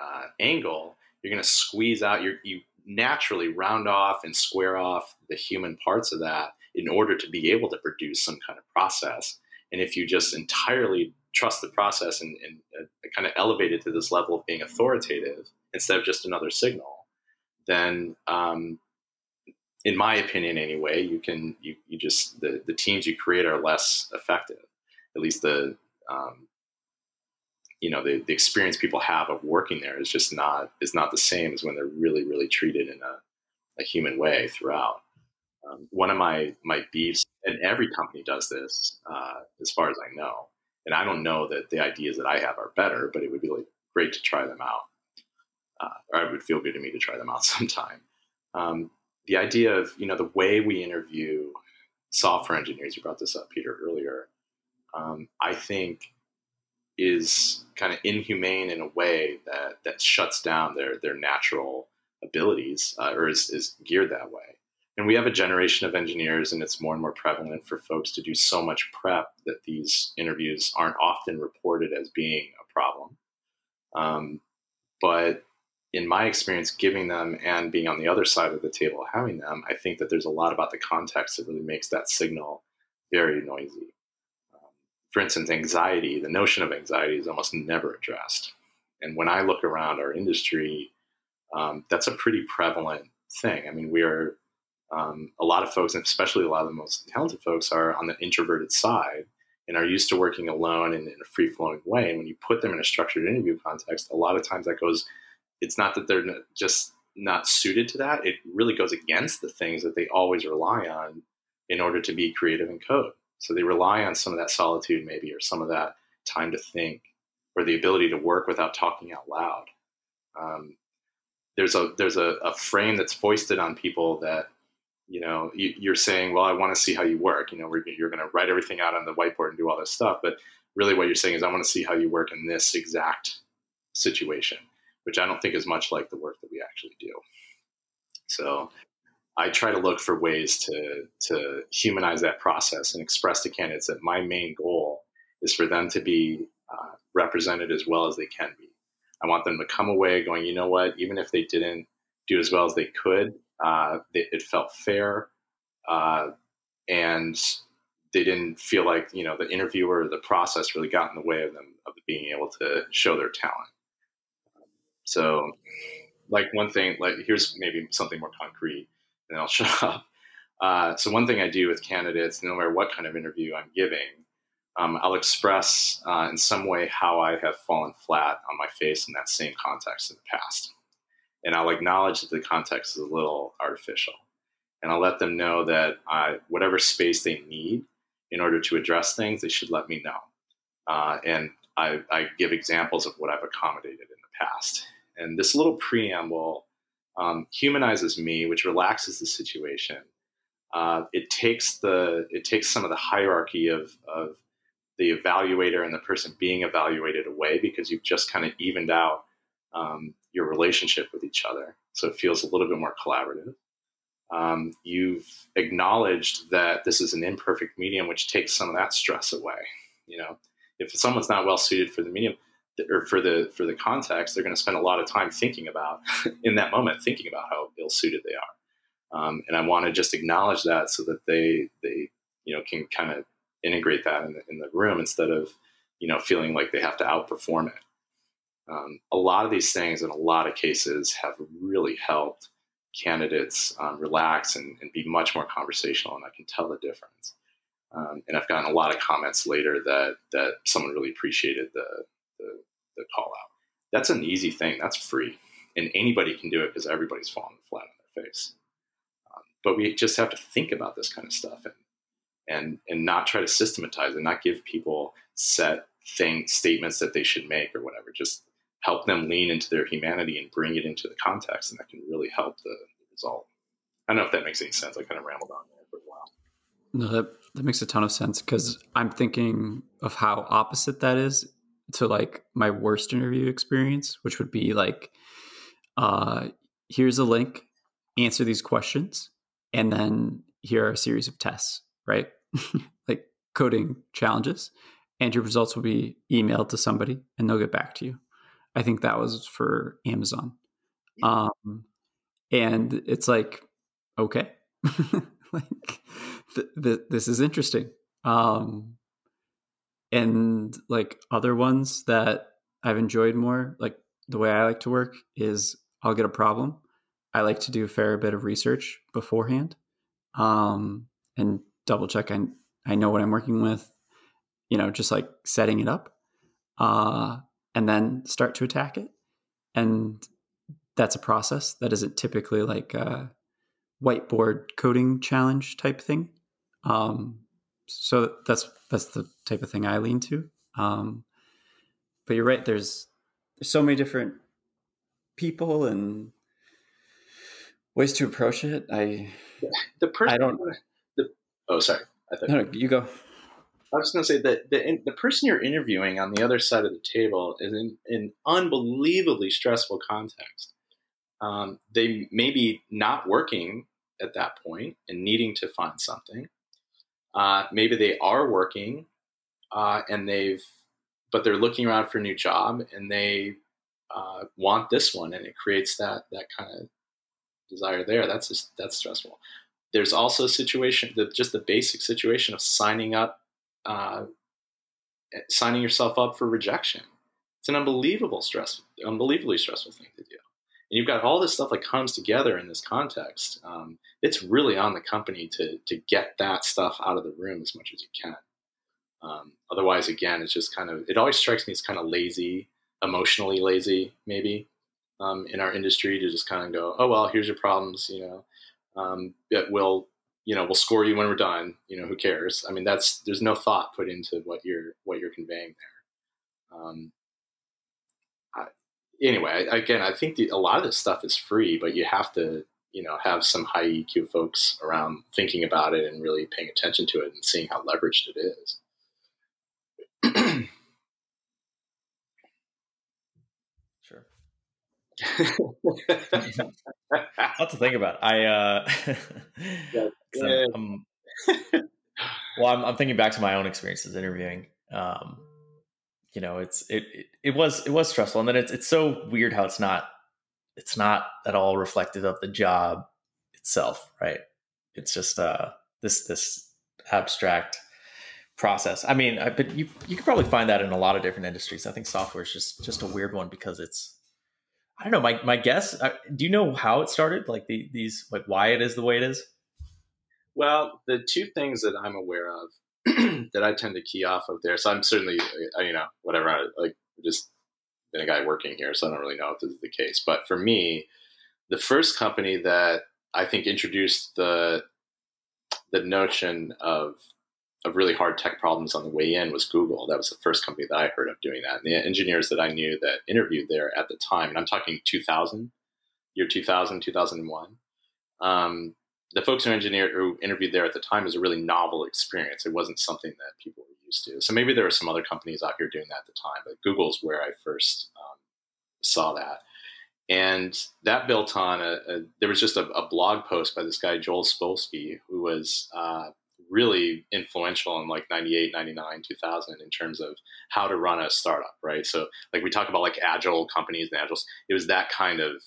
uh, angle, you're going to squeeze out your you naturally round off and square off the human parts of that in order to be able to produce some kind of process. And if you just entirely trust the process and, and uh, kind of elevate it to this level of being authoritative instead of just another signal, then um, in my opinion anyway, you can you, you just the, the teams you create are less effective. At least the um, you know the, the experience people have of working there is just not is not the same as when they're really really treated in a, a human way throughout. Um, one of my my beefs, and every company does this, uh, as far as I know, and I don't know that the ideas that I have are better, but it would be like great to try them out, uh, or it would feel good to me to try them out sometime. Um, the idea of you know the way we interview software engineers, you brought this up, Peter, earlier. Um, I think is kind of inhumane in a way that that shuts down their their natural abilities uh, or is, is geared that way. And we have a generation of engineers, and it's more and more prevalent for folks to do so much prep that these interviews aren't often reported as being a problem. Um, but in my experience, giving them and being on the other side of the table, having them, I think that there's a lot about the context that really makes that signal very noisy for instance, anxiety, the notion of anxiety is almost never addressed. And when I look around our industry, um, that's a pretty prevalent thing. I mean, we are um, a lot of folks, and especially a lot of the most talented folks, are on the introverted side and are used to working alone and in a free flowing way. And when you put them in a structured interview context, a lot of times that goes, it's not that they're just not suited to that, it really goes against the things that they always rely on in order to be creative and code. So they rely on some of that solitude, maybe, or some of that time to think, or the ability to work without talking out loud. Um, there's a there's a, a, frame that's foisted on people that you know you, are saying, well, I want to see how you work. You know, you're going to write everything out on the whiteboard and do all this stuff, but really, what you're saying is, I want to see how you work in this exact situation, which I don't think is much like the work that we actually do. So I try to look for ways to to humanize that process and express to candidates that my main goal is for them to be uh, represented as well as they can be. I want them to come away going, you know what? Even if they didn't do as well as they could, uh, they, it felt fair, uh, and they didn't feel like you know the interviewer or the process really got in the way of them of being able to show their talent. So, like one thing, like here's maybe something more concrete and I'll shut up. Uh, so one thing I do with candidates, no matter what kind of interview I'm giving, um, I'll express uh, in some way how I have fallen flat on my face in that same context in the past. And I'll acknowledge that the context is a little artificial. And I'll let them know that I, whatever space they need in order to address things, they should let me know. Uh, and I, I give examples of what I've accommodated in the past. And this little preamble um, humanizes me, which relaxes the situation. Uh, it takes the it takes some of the hierarchy of of the evaluator and the person being evaluated away because you've just kind of evened out um, your relationship with each other, so it feels a little bit more collaborative. Um, you've acknowledged that this is an imperfect medium, which takes some of that stress away. You know, if someone's not well suited for the medium, or for the for the context, they're going to spend a lot of time thinking about in that moment, thinking about how ill suited they are. Um, and I want to just acknowledge that so that they they you know can kind of integrate that in the, in the room instead of you know feeling like they have to outperform it. Um, a lot of these things, in a lot of cases, have really helped candidates um, relax and, and, be much more conversational, and I can tell the difference. Um, and I've gotten a lot of comments later that that someone really appreciated the the, the call out. That's an easy thing. That's free, and anybody can do it because everybody's falling flat on their face. Um, but we just have to think about this kind of stuff and and and not try to systematize and not give people set thing statements that they should make or whatever. Just help them lean into their humanity and bring it into the context, and that can really help the result. I don't know if that makes any sense. I kind of rambled on there for a while. No, that that makes a ton of sense because I'm thinking of how opposite that is to like my worst interview experience, which would be like, uh, here's a link, answer these questions, and then here are a series of tests, right? like coding challenges, and your results will be emailed to somebody, and they'll get back to you. I think that was for Amazon. Um, and it's like, okay, like th- th- this is interesting. Um, and like other ones that I've enjoyed more, like the way I like to work is I'll get a problem. I like to do a fair bit of research beforehand, um, and double check I I know what I'm working with. You know, just like setting it up. Uh, and then start to attack it. And that's a process that isn't typically like a whiteboard coding challenge type thing. Um, so that's that's the type of thing I lean to. Um, but you're right. There's there's so many different people and ways to approach it. I the person I don't. The, oh, sorry. I thought no, no, you go. I was going to say that the, the person you're interviewing on the other side of the table is in an unbelievably stressful context. Um, they may be not working at that point and needing to find something. Uh, maybe they are working uh, and they've, but they're looking around for a new job and they uh, want this one, and it creates that that kind of desire there. That's just, that's stressful. There's also a situation, the, just the basic situation of signing up uh, signing yourself up for rejection. It's an unbelievable stress, unbelievably stressful thing to do. And you've got all this stuff that comes together in this context. Um, it's really on the company to to get that stuff out of the room as much as you can. Um, otherwise, again, it's just kind of it always strikes me as kind of lazy, emotionally lazy, maybe um, in our industry to just kind of go, oh well, here's your problems, you know. Um, we'll you know, we'll score you when we're done. You know, who cares? I mean, that's there's no thought put into what you're what you're conveying there. Um, anyway, again, I think the, a lot of this stuff is free, but you have to, you know, have some high EQ folks around thinking about it and really paying attention to it and seeing how leveraged it is. sure. Lot to think about. I uh, yeah. I'm, I'm, well, I'm, I'm, thinking back to my own experiences interviewing. Um, you know, it's it, it, it was it was stressful, and then it's it's so weird how it's not it's not at all reflective of the job itself, right? It's just uh this this abstract process. I mean, I, but you you could probably find that in a lot of different industries. I think software is just just a weird one because it's I don't know. My my guess. Do you know how it started? Like the, these, like why it is the way it is? Well, the two things that I'm aware of that I tend to key off of there. So I'm certainly, uh, you know, whatever. I, like just been a guy working here, so I don't really know if this is the case. But for me, the first company that I think introduced the the notion of of really hard tech problems on the way in was Google. That was the first company that I heard of doing that. And the engineers that I knew that interviewed there at the time, and I'm talking 2000, year 2000, 2001. Um, the folks who engineered who interviewed there at the time was a really novel experience. It wasn't something that people were used to. So maybe there were some other companies out here doing that at the time, but Google's where I first um, saw that. And that built on a, a there was just a, a, blog post by this guy Joel Spolsky, who was uh, really influential in like 98 99 2000 in terms of how to run a startup right so like we talk about like agile companies and agile it was that kind of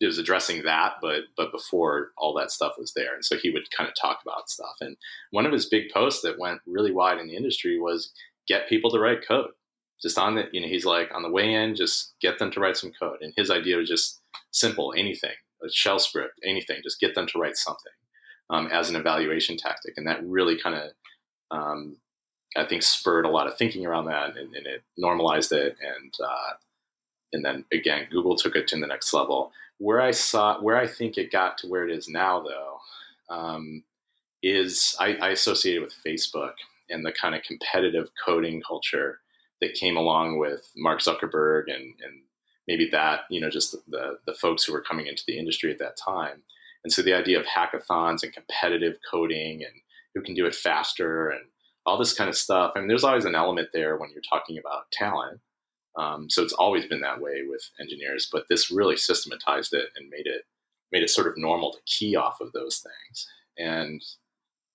it was addressing that, but but before all that stuff was there, and so he would kind of talk about stuff. And one of his big posts that went really wide in the industry was get people to write code. Just on the, you know, he's like on the way in, just get them to write some code. And his idea was just simple, anything, a shell script, anything, just get them to write something. um, as an evaluation tactic, and that really kind of um, I think spurred a lot of thinking around that, and, and it normalized it, and uh, and then again, Google took it to the next level. Where I saw, where I think it got to where it is now, though, um, is I, I associate it with Facebook and the kind of competitive coding culture that came along with Mark Zuckerberg and, and maybe that, you know, just the, the folks who were coming into the industry at that time. And so the idea of hackathons and competitive coding and who can do it faster and all this kind of stuff. I mean, there's always an element there when you're talking about talent. Um, so it's always been that way with engineers, but this really systematized it and made it made it sort of normal to key off of those things. And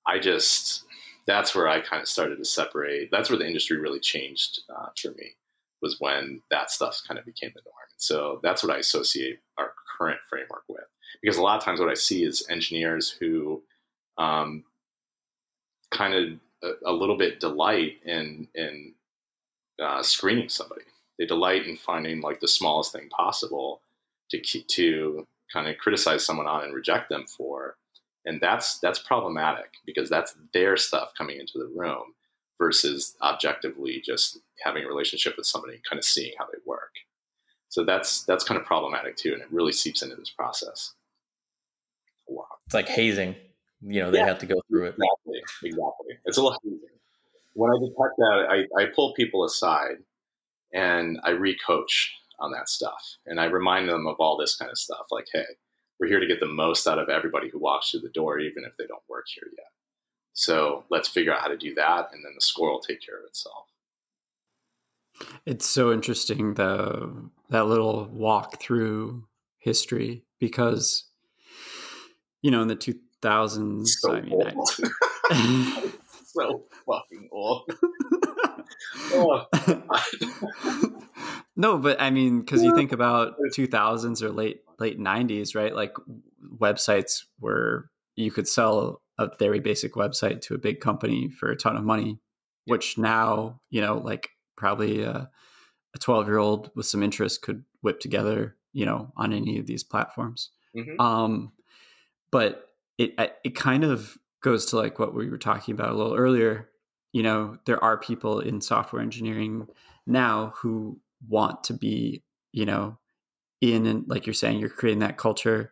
I just that's where I kind of started to separate. That's where the industry really changed uh, for me was when that stuff kind of became the norm. So that's what I associate our current framework with. Because a lot of times what I see is engineers who um, kind of a, a, little bit delight in in uh, screening somebody. They delight in finding like the smallest thing possible to to kind of criticize someone on and reject them for. And that's that's problematic because that's their stuff coming into the room versus objectively just having a relationship with somebody and kind of seeing how they work. So that's that's kind of problematic too and it really seeps into this process. Lot. It's like hazing you know they yeah, have to go through it. Exactly exactly. It's a little when i detect that I, I pull people aside and i recoach on that stuff and i remind them of all this kind of stuff like hey we're here to get the most out of everybody who walks through the door, even if they don't work here yet. So let's figure out how to do that, and then the score will take care of itself. It's so interesting the that little walk through history because you know in the two thousands. So I mean, I, so fucking old. oh. no, but I mean, because you think about two thousands or late late 90s, right? Like websites where you could sell a very basic website to a big company for a ton of money, which now, you know, like probably a 12 year old with some interest could whip together, you know, on any of these platforms. Mm-hmm. Um, but it, it kind of goes to like what we were talking about a little earlier. You know, there are people in software engineering now who want to be, you know, in and like you're saying you're creating that culture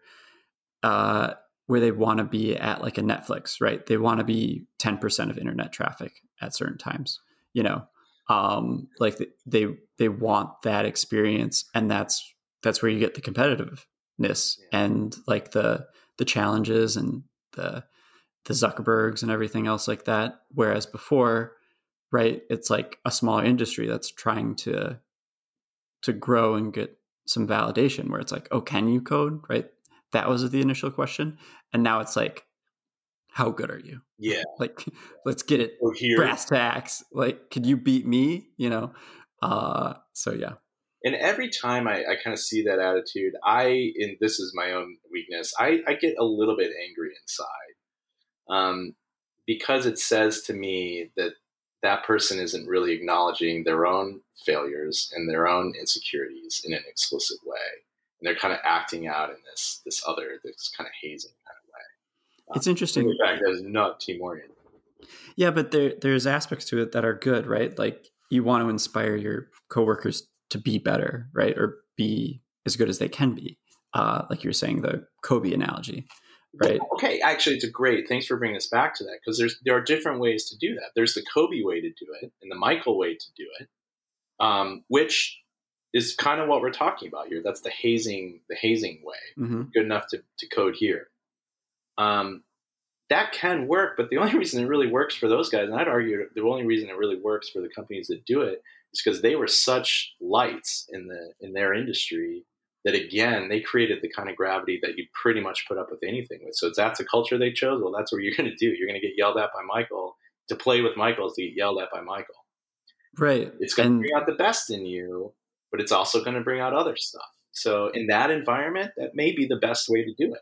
uh, where they want to be at like a netflix right they want to be 10% of internet traffic at certain times you know um, like they they want that experience and that's that's where you get the competitiveness yeah. and like the the challenges and the the zuckerbergs and everything else like that whereas before right it's like a smaller industry that's trying to to grow and get some validation where it's like, oh, can you code? Right. That was the initial question. And now it's like, how good are you? Yeah. Like, let's get it here. brass tacks. Like, could you beat me? You know? Uh, so yeah. And every time I, I kind of see that attitude, I, and this is my own weakness, I, I get a little bit angry inside. Um, because it says to me that that person isn't really acknowledging their own failures and their own insecurities in an explicit way. And they're kind of acting out in this this other, this kind of hazing kind of way. It's um, interesting. In fact, that is not team oriented. Yeah, but there there's aspects to it that are good, right? Like you want to inspire your coworkers to be better, right? Or be as good as they can be. Uh, like you were saying, the Kobe analogy right? Okay, actually, it's a great. Thanks for bringing us back to that because there's there are different ways to do that. There's the Kobe way to do it and the Michael way to do it, um, which is kind of what we're talking about here. That's the hazing the hazing way. Mm-hmm. Good enough to, to code here. Um, that can work, but the only reason it really works for those guys, and I'd argue the only reason it really works for the companies that do it, is because they were such lights in the in their industry that again they created the kind of gravity that you pretty much put up with anything with. So that's a culture they chose. Well, that's what you're going to do. You're going to get yelled at by Michael. To play with Michael is to get yelled at by Michael. Right. It's going to bring out the best in you, but it's also going to bring out other stuff. So in that environment, that may be the best way to do it.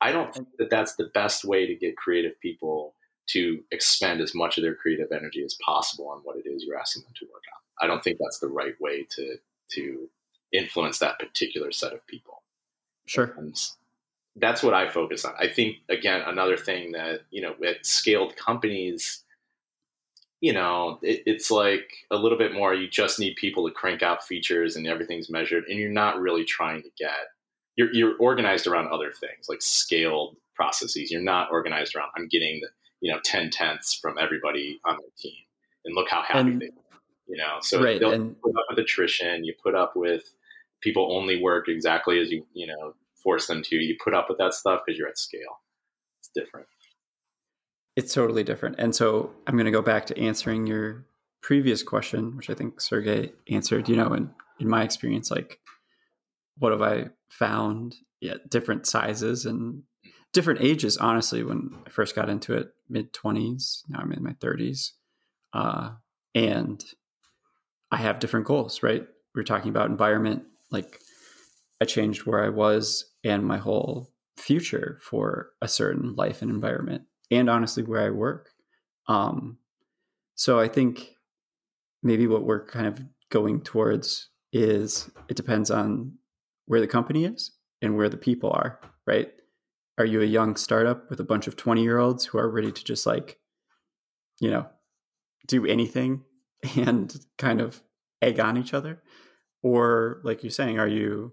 I don't think that that's the best way to get creative people to expend as much of their creative energy as possible on what it is you're asking them to work on. I don't think that's the right way to to influence that particular set of people. Sure. And that's what I focus on. I think again, another thing that you know, with scaled companies, you know, it, it's like a little bit more. You just need people to crank out features, and everything's measured, and you're not really trying to get. You're you're organized around other things like scaled processes. You're not organized around. I'm getting the you know ten tenths from everybody on the team, and look how happy And- they. Are, you know, so Right, and- put up with attrition. You put up with people only work exactly as you you know force them to. You put up with that stuff because you're at scale. It's different. It's totally different. And so I'm going to go back to answering your previous question, which I think Sergey answered. You know, in, in my experience, like, what have I found? Yeah, different sizes and different ages. Honestly, when I first got into it, mid 20s, now I'm in my 30s. Uh, and I have different goals, right? We're talking about environment. Like, I changed where I was and my whole future for a certain life and environment and honestly where I work. Um, so I think maybe what we're kind of going towards is it depends on where the company is and where the people are, right? Are you a young startup with a bunch of 20 year olds who are ready to just like, you know, do anything and kind of egg on each other? Or, like you're saying, are you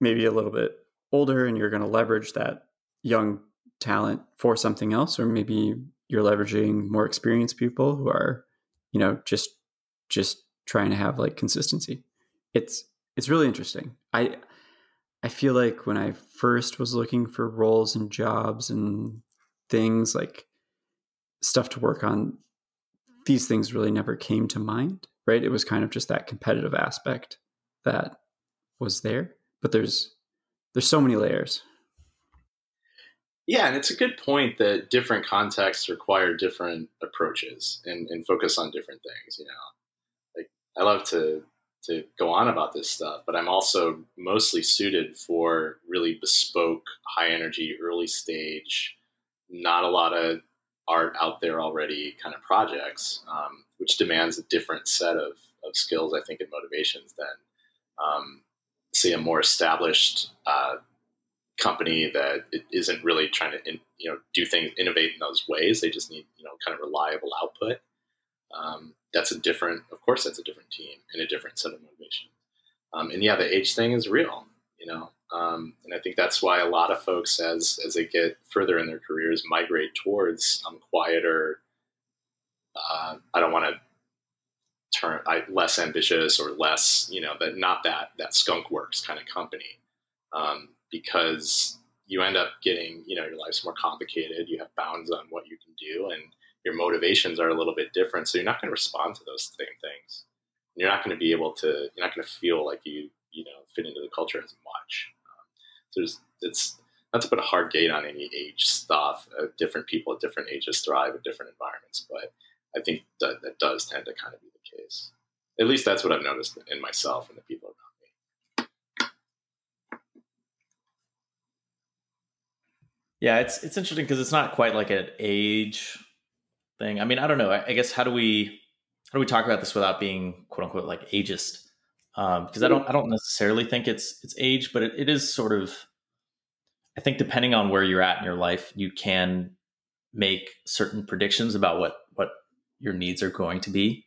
maybe a little bit older and you're going to leverage that young talent for something else? Or maybe you're leveraging more experienced people who are you know just just trying to have like consistency? It's it's really interesting. I i feel like when i first was looking for roles and jobs and things like stuff to work on these things really never came to mind right it was kind of just that competitive aspect that was there but there's there's so many layers Yeah, and it's a good point that different contexts require different approaches and, and focus on different things. You know, like I love to to go on about this stuff, but I'm also mostly suited for really bespoke, high energy, early stage, not a lot of art out there already kind of projects, um, which demands a different set of, of skills, I think, and motivations than, um, say, a more established uh, company that isn't really trying to in, you know do things innovate in those ways. They just need you know kind of reliable output. Um, that's a different of course that's a different team and a different set of motivation. Um, and yeah the age thing is real you know um, and i think that's why a lot of folks as as they get further in their careers migrate towards um, quieter uh, i don't want to turn I, less ambitious or less you know but not that that skunk works kind of company um, because you end up getting, you know, your life's more complicated. You have bounds on what you can do, and your motivations are a little bit different. So you're not going to respond to those same things. You're not going to be able to. You're not going to feel like you, you know, fit into the culture as much. There's, it's not to put a hard gate on any age stuff. Uh, different people at different ages thrive in different environments, but I think that that does tend to kind of be the case. At least that's what I've noticed in myself and the people around. Me. Yeah, it's it's interesting because it's not quite like an age thing. I mean, I don't know. I, I, guess how do we how do we talk about this without being quote unquote like ageist? Because um, I don't I don't necessarily think it's it's age, but it, it is sort of. I think depending on where you're at in your life, you can make certain predictions about what what your needs are going to be.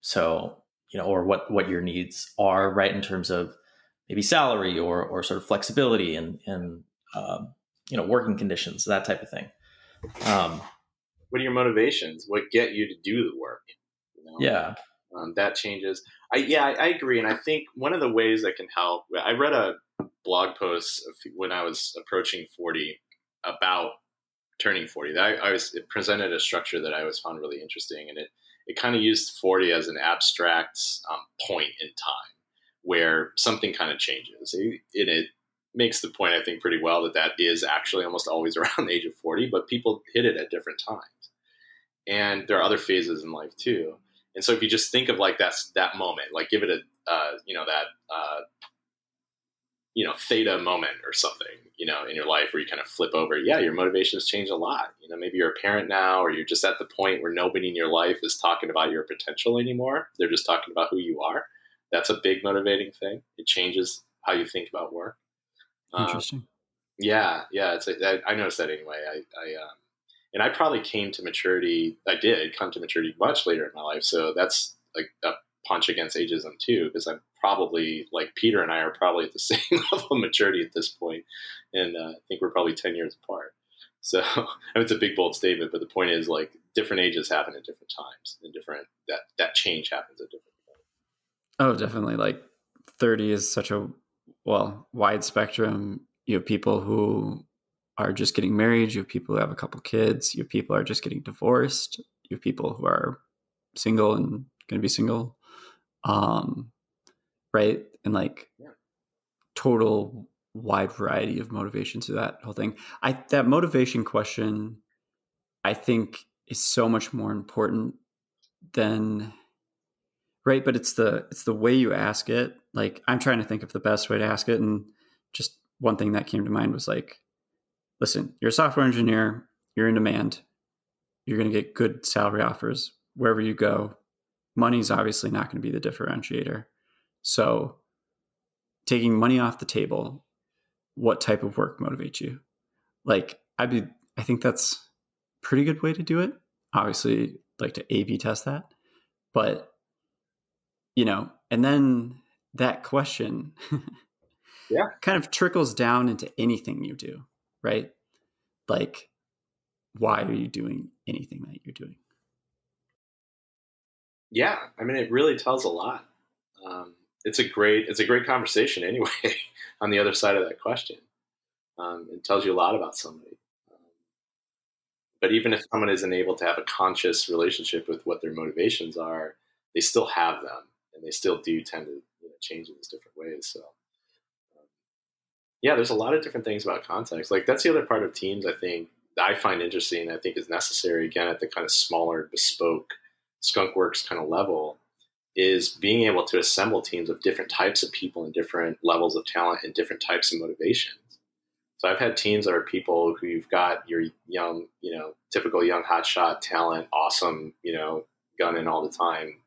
So you know, or what what your needs are, right? In terms of maybe salary or or sort of flexibility and and um, you know working conditions that type of thing um, what are your motivations what get you to do the work you know? yeah um, that changes i yeah I, I, agree and i think one of the ways that can help i read a blog post when i was approaching 40 about turning 40 that I, I was it presented a structure that i always found really interesting and it it kind of used 40 as an abstract um, point in time where something kind of changes and it makes the point, I think, pretty well that that is actually almost always around the age of 40, but people hit it at different times. And there are other phases in life too. And so if you just think of like that's that moment, like give it a, uh, you know, that, uh, you know, theta moment or something, you know, in your life where you kind of flip over. Yeah, your motivations change a lot. You know, maybe you're a parent now, or you're just at the point where nobody in your life is talking about your potential anymore. They're just talking about who you are. That's a big motivating thing. It changes how you think about work. Interesting. Um, Yeah, yeah. It's a, I, I noticed that anyway. I, I um, and I probably came to maturity. I did come to maturity much later in my life, so that's like a punch against ageism too, because I'm probably like Peter and I are probably at the same level of maturity at this point, and uh, I think we're probably ten years apart. So I mean, it's a big bold statement, but the point is like different ages happen at different times, and different that that change happens at different. Times. Oh, definitely. Like thirty is such a well wide spectrum. You have people who are just getting married. You have people who have a couple kids. You have people who are just getting divorced. You have people who are single and going to be single. Um, right. And like yeah. total wide variety of motivations to that whole thing. I, that motivation question, I think is so much more important than right. But it's the, it's the way you ask it. Like I'm trying to think of the best way to ask it. And just one thing that came to mind was like, listen, you're a software engineer, you're in demand, you're going to get good salary offers wherever you go. Money's obviously not going to be the differentiator. So, taking money off the table, what type of work motivates you? Like, I'd be, I think that's a pretty good way to do it. Obviously, like to A B test that. But, you know, and then that question yeah kind of trickles down into anything you do right? Like, why are you doing anything that you're doing? Yeah, I mean, it really tells a lot. Um, it's a great it's a great conversation anyway. on the other side of that question, um, it tells you a lot about somebody. Um, but even if someone isn't able to have a conscious relationship with what their motivations are, they still have them, and they still do tend to you know, change in these different ways. So yeah, there's a lot of different things about context. Like that's the other part of teams I think I find interesting. I think is necessary again at the kind of smaller, bespoke skunkworks kind of level is being able to assemble teams of different types of people and different levels of talent and different types of motivations. So I've had teams that are people who you've got your young, you know, typical young hotshot talent, awesome, you know, gunning all the time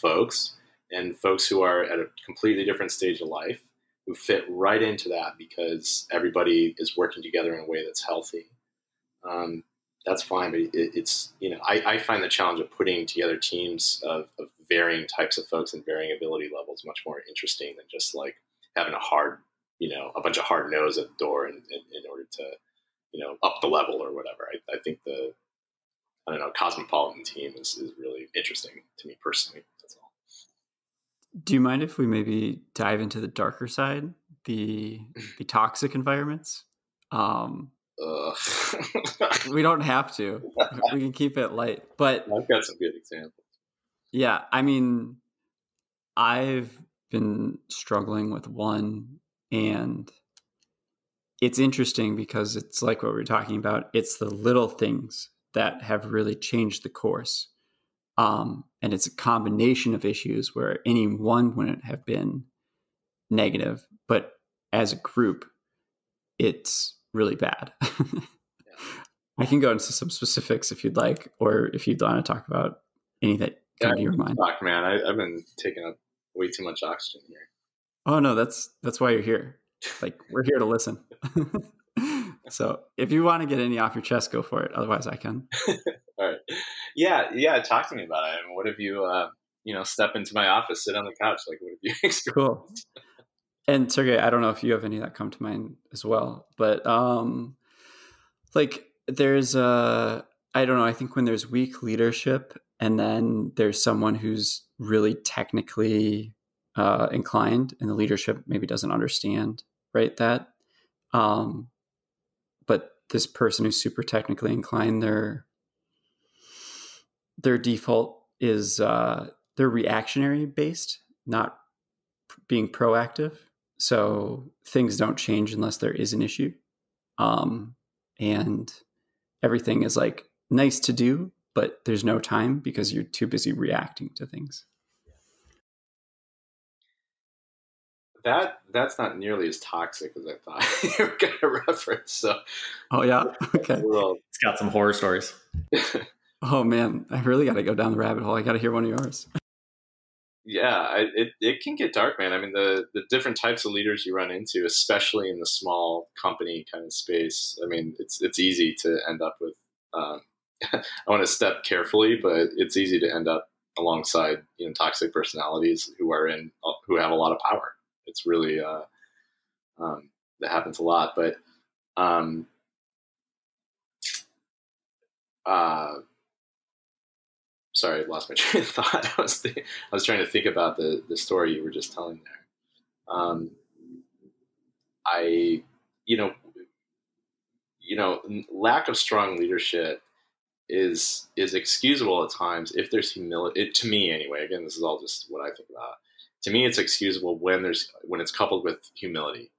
folks, and folks who are at a completely different stage of life who fit right into that because everybody is working together in a way that's healthy. Um, that's fine, but it, it's you know I, I, find the challenge of putting together teams of, of, varying types of folks and varying ability levels much more interesting than just like having a hard you know a bunch of hard nose at the door in, in, in order to you know up the level or whatever. I, I think the I don't know cosmopolitan team is, is really interesting to me personally. Do you mind if we maybe dive into the darker side, the the toxic environments? Um, we don't have to. We can keep it light, but I've got some good examples. Yeah, I mean, I've been struggling with one, and it's interesting because it's like what we we're talking about. It's the little things that have really changed the course. Um, and it's a combination of issues where any one wouldn't have been negative, but as a group, it's really bad. I can go into some specifics if you'd like, or if you'd want to talk about any that come yeah, to your mind. Talk, man. I, have been taking up way too much oxygen here. Oh no, that's that's why you're here. Like we're here to listen. so if you want to get any off your chest, go for it. Otherwise, I can. All right. Yeah, yeah. Talk to me about it. I mean, what have you, uh, you know, step into my office, sit on the couch? Like, what have you experienced? Cool. And Sergey, I don't know if you have any that come to mind as well, but um, like there's a, I don't know. I think when there's weak leadership, and then there's someone who's really technically uh, inclined, and the leadership maybe doesn't understand right that. Um, this person who's super technically inclined, they're their default is uh, they're reactionary based, not being proactive. So things don't change unless there is an issue. Um, and everything is like nice to do, but there's no time because you're too busy reacting to things. That that's not nearly as toxic as I thought you were going to reference. So, oh yeah, okay. It's got some horror stories. Oh man, I really got to go down the rabbit hole. I got to hear one of yours. yeah, I, it it can get dark, man. I mean, the the different types of leaders you run into, especially in the small company kind of space. I mean, it's it's easy to end up with. Um, I want to step carefully, but it's easy to end up alongside you know toxic personalities who are in who have a lot of power. It's really uh, um, that happens a lot, but um, uh, sorry, I lost my train of thought. I was I was trying to think about the the story you were just telling there. Um, I, you know, you know, lack of strong leadership is is excusable at times if there's humility. to me, anyway. Again, this is all just what I think about. To me, it's excusable when there's when it's coupled with humility.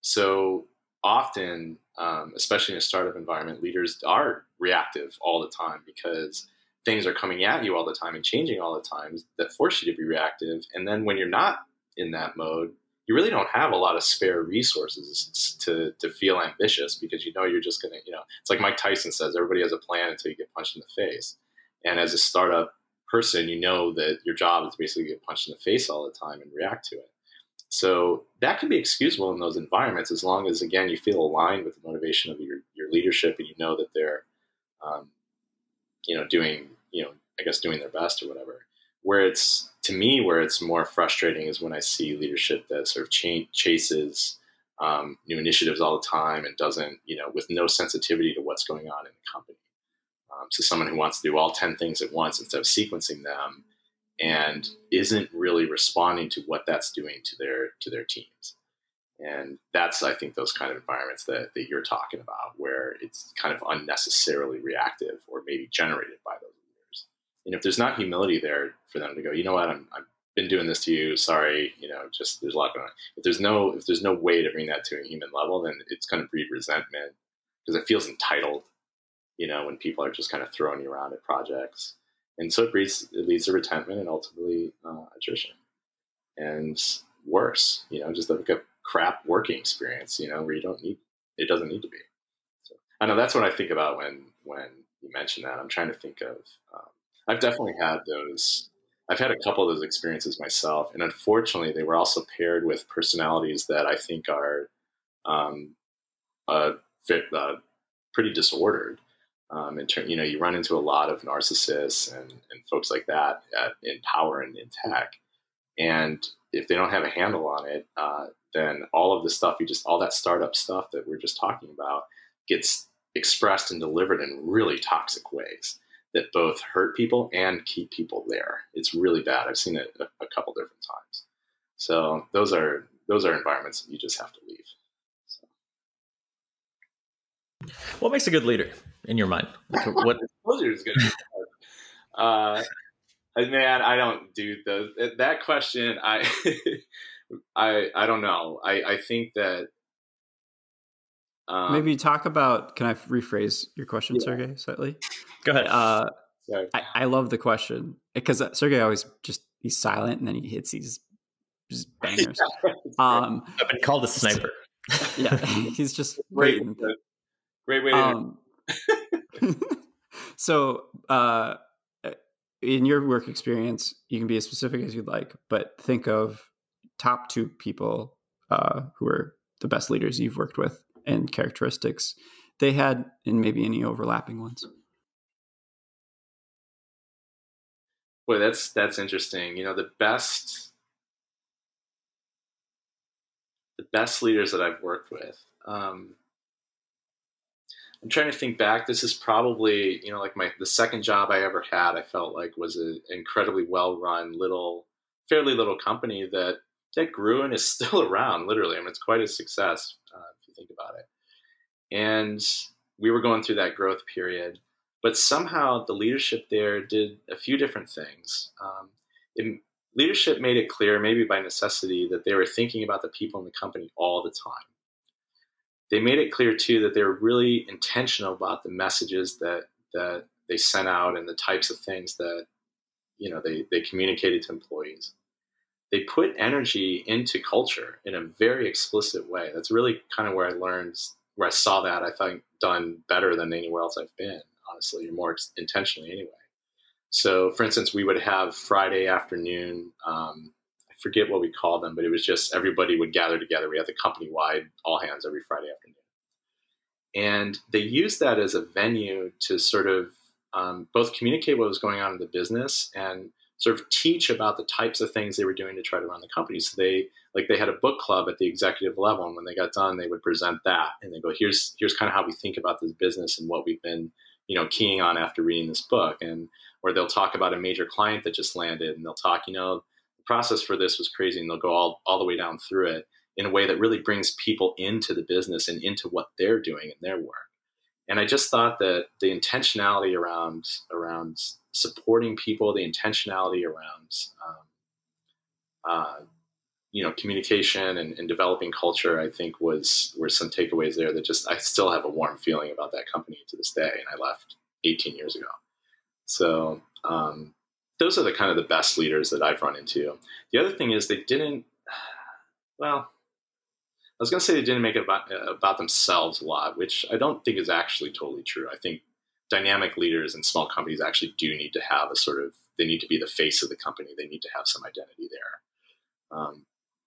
So often, um, especially in a startup environment, leaders are reactive all the time because things are coming at you all the time and changing all the time that force you to be reactive. And then when you're not in that mode, you really don't have a lot of spare resources to, to feel ambitious because you know you're just going to, you know, it's like Mike Tyson says, everybody has a plan until you get punched in the face. And as a startup person, you know that your job is basically get punched in the face all the time and react to it. So that can be excusable in those environments as long as, again, you feel aligned with the motivation of your, your leadership and you know that they're, um, you know, doing, you know, I guess doing their best or whatever. Where it's to me, where it's more frustrating is when I see leadership that sort of ch- chases um, new initiatives all the time and doesn't, you know, with no sensitivity to what's going on in the company. Um, so someone who wants to do all ten things at once instead of sequencing them, and isn't really responding to what that's doing to their to their teams. And that's, I think, those kind of environments that, that you're talking about, where it's kind of unnecessarily reactive or maybe generated by those leaders. And if there's not humility there for them to go, you know what, I'm, I've been doing this to you. Sorry, you know, just there's a lot going on. If there's no if there's no way to bring that to a human level, then it's going to breed resentment because it feels entitled. You know, when people are just kind of throwing you around at projects, and so it breeds it leads to resentment and ultimately uh, attrition. And worse, you know, just like a crap working experience, you know, where you don't need it doesn't need to be. So I know that's what I think about when when you mention that. I'm trying to think of. Um, I've definitely had those. I've had a couple of those experiences myself, and unfortunately, they were also paired with personalities that I think are um, uh, uh, pretty disordered. Um, in turn, you know, you run into a lot of narcissists and, and folks like that at, in power and in tech, and if they don't have a handle on it, uh, then all of the stuff you just all that startup stuff that we're just talking about gets expressed and delivered in really toxic ways that both hurt people and keep people there. It's really bad. I've seen it a, a couple different times. So those are those are environments you just have to leave. So. What makes a good leader in your mind? Like what leader is good? uh, man, I don't do those. That question, I I I don't know. I I think that um, maybe talk about. Can I rephrase your question, yeah. Sergey, slightly? Go ahead. Uh, I, I love the question because uh, Sergey always just he's silent and then he hits these just bangers. yeah, um, I've been called a sniper. yeah, he's just great. Great way. Um, so, uh, in your work experience, you can be as specific as you'd like, but think of top two people uh, who are the best leaders you've worked with and characteristics they had, and maybe any overlapping ones. Boy, that's that's interesting. You know, the best the best leaders that I've worked with. Um, I'm trying to think back. This is probably you know like my the second job I ever had. I felt like was an incredibly well run little, fairly little company that that grew and is still around. Literally, I mean, it's quite a success uh, if you think about it. And we were going through that growth period, but somehow the leadership there did a few different things. Um, it, leadership made it clear, maybe by necessity, that they were thinking about the people in the company all the time. They made it clear too that they were really intentional about the messages that that they sent out and the types of things that you know they, they communicated to employees they put energy into culture in a very explicit way. That's really kind of where I learned, where I saw that. I think done better than anywhere else I've been. Honestly, or more intentionally anyway. So, for instance, we would have Friday afternoon. Um, forget what we called them, but it was just everybody would gather together. We had the company wide all hands every Friday afternoon, and they used that as a venue to sort of um, both communicate what was going on in the business and sort of teach about the types of things they were doing to try to run the company. So they like they had a book club at the executive level, and when they got done, they would present that and they go, "Here's here's kind of how we think about this business and what we've been you know keying on after reading this book." And or they'll talk about a major client that just landed, and they'll talk, you know, process for this was crazy, and they'll go all all the way down through it in a way that really brings people into the business and into what they're doing in their work. And I just thought that the intentionality around around supporting people, the intentionality around um, uh, you know communication and, and, developing culture, I think was were some takeaways there that just I still have a warm feeling about that company to this day. And I left 18 years ago, so um, those are the kind of the best leaders that I've run into. The other thing is they didn't. Well, I was going to say they didn't make it about, about themselves a lot, which I don't think is actually totally true. I think dynamic leaders in small companies actually do need to have a sort of they need to be the face of the company. They need to have some identity there. Um,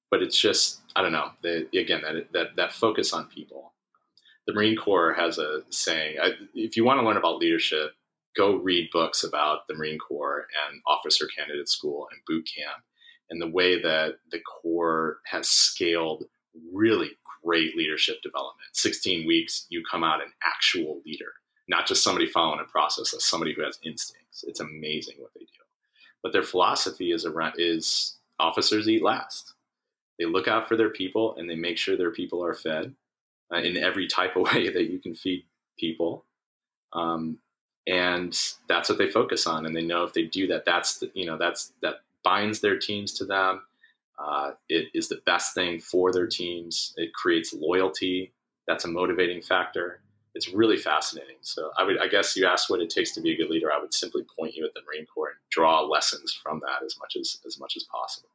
but it's just I don't know. Again, that that that focus on people. The Marine Corps has a saying: I, if you want to learn about leadership, go read books about the Marine Corps and officer candidate school and boot camp, and the way that the Corps has scaled really great leadership development. 16 weeks, you come out an actual leader not just somebody following a process, as somebody who has instincts. It's amazing what they do. But their philosophy is around is officers eat last. They look out for their people and they make sure their people are fed uh, in every type of way that you can feed people. Um, and that's what they focus on. And they know if they do that, that's the, you know that's that binds their teams to them. Uh, it is the best thing for their teams. It creates loyalty. That's a motivating factor it's really fascinating. So I would, I guess you asked what it takes to be a good leader. I would simply point you at the Marine Corps and draw lessons from that as much as as much as possible.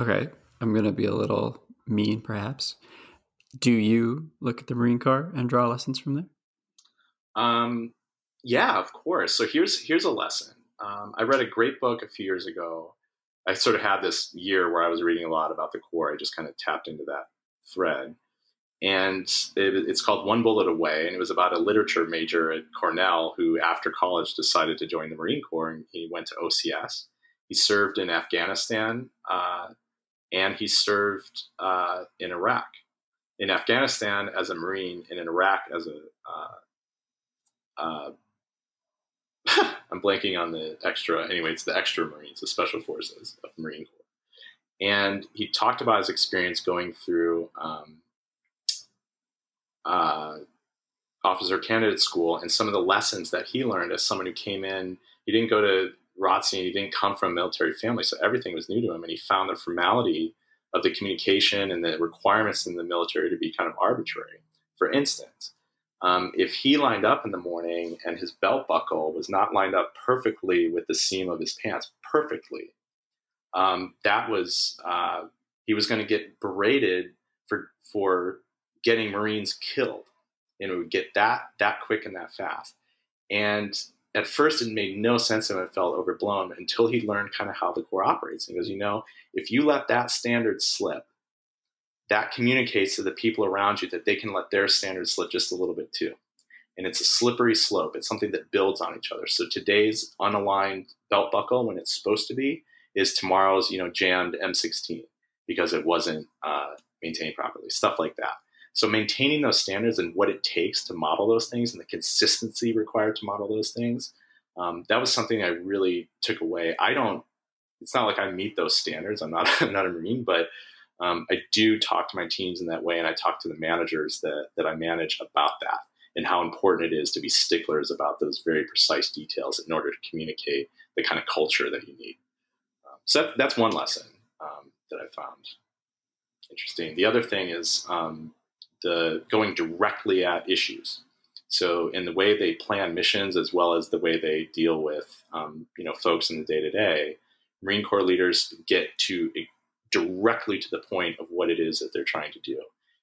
Okay, I'm going to be a little mean, perhaps. Do you look at the Marine Corps and draw lessons from there? Um, yeah, of course. So here's here's a lesson. Um, I read a great book a few years ago. I sort of had this year where I was reading a lot about the Corps. I just kind of tapped into that thread and it, it's called One Bullet Away, and it was about a literature major at Cornell who, after college, decided to join the Marine Corps, and he went to OCS. He served in Afghanistan, uh, and he served uh, in Iraq. In Afghanistan as a Marine, and in Iraq as a uh, uh I'm blanking on the extra. Anyway, it's the extra Marines, the Special Forces of Marine Corps. And he talked about his experience going through um, uh, officer candidate school and some of the lessons that he learned as someone who came in. He didn't go to ROTC and he didn't come from a military family, so everything was new to him. And he found the formality of the communication and the requirements in the military to be kind of arbitrary. For instance, um, if he lined up in the morning and his belt buckle was not lined up perfectly with the seam of his pants, perfectly, um, that was uh, he was going to get berated for for getting Marines killed. And it would get that that quick and that fast. And at first, it made no sense him. It felt overblown until he learned kind of how the Corps operates. He goes, you know, if you let that standard slip, that communicates to the people around you that they can let their standards slip just a little bit too. And it's a slippery slope. It's something that builds on each other. So today's unaligned belt buckle, when it's supposed to be, is tomorrow's, you know, jammed M16 because it wasn't uh, maintained properly. Stuff like that. So maintaining those standards and what it takes to model those things and the consistency required to model those things, um, that was something I really took away. I don't. It's not like I meet those standards. I'm not. I'm not a marine, but um, I do talk to my teams in that way, and I talk to the managers that that I manage about that and how important it is to be sticklers about those very precise details in order to communicate the kind of culture that you need. Um, so that, that's one lesson um, that I found interesting. The other thing is um, the going directly at issues. So in the way they plan missions, as well as the way they deal with um, you know folks in the day to day, Marine Corps leaders get to directly to the point of what it is that they're trying to do,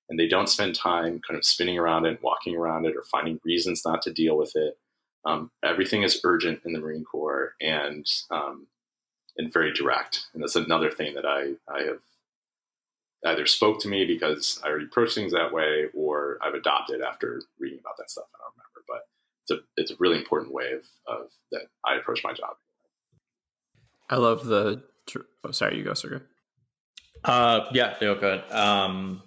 and they don't spend time kind of spinning around it, walking around it, or finding reasons not to deal with it. Um, everything is urgent in the Marine Corps and um, and very direct. And that's another thing that I I have either spoke to me because I already approach things that way, or I've adopted after reading about that stuff. I don't remember, but it's a it's a really important way of, of that I approach my job. I love the. Oh, sorry, you go, Sergey. Uh, yeah, no, good. Um,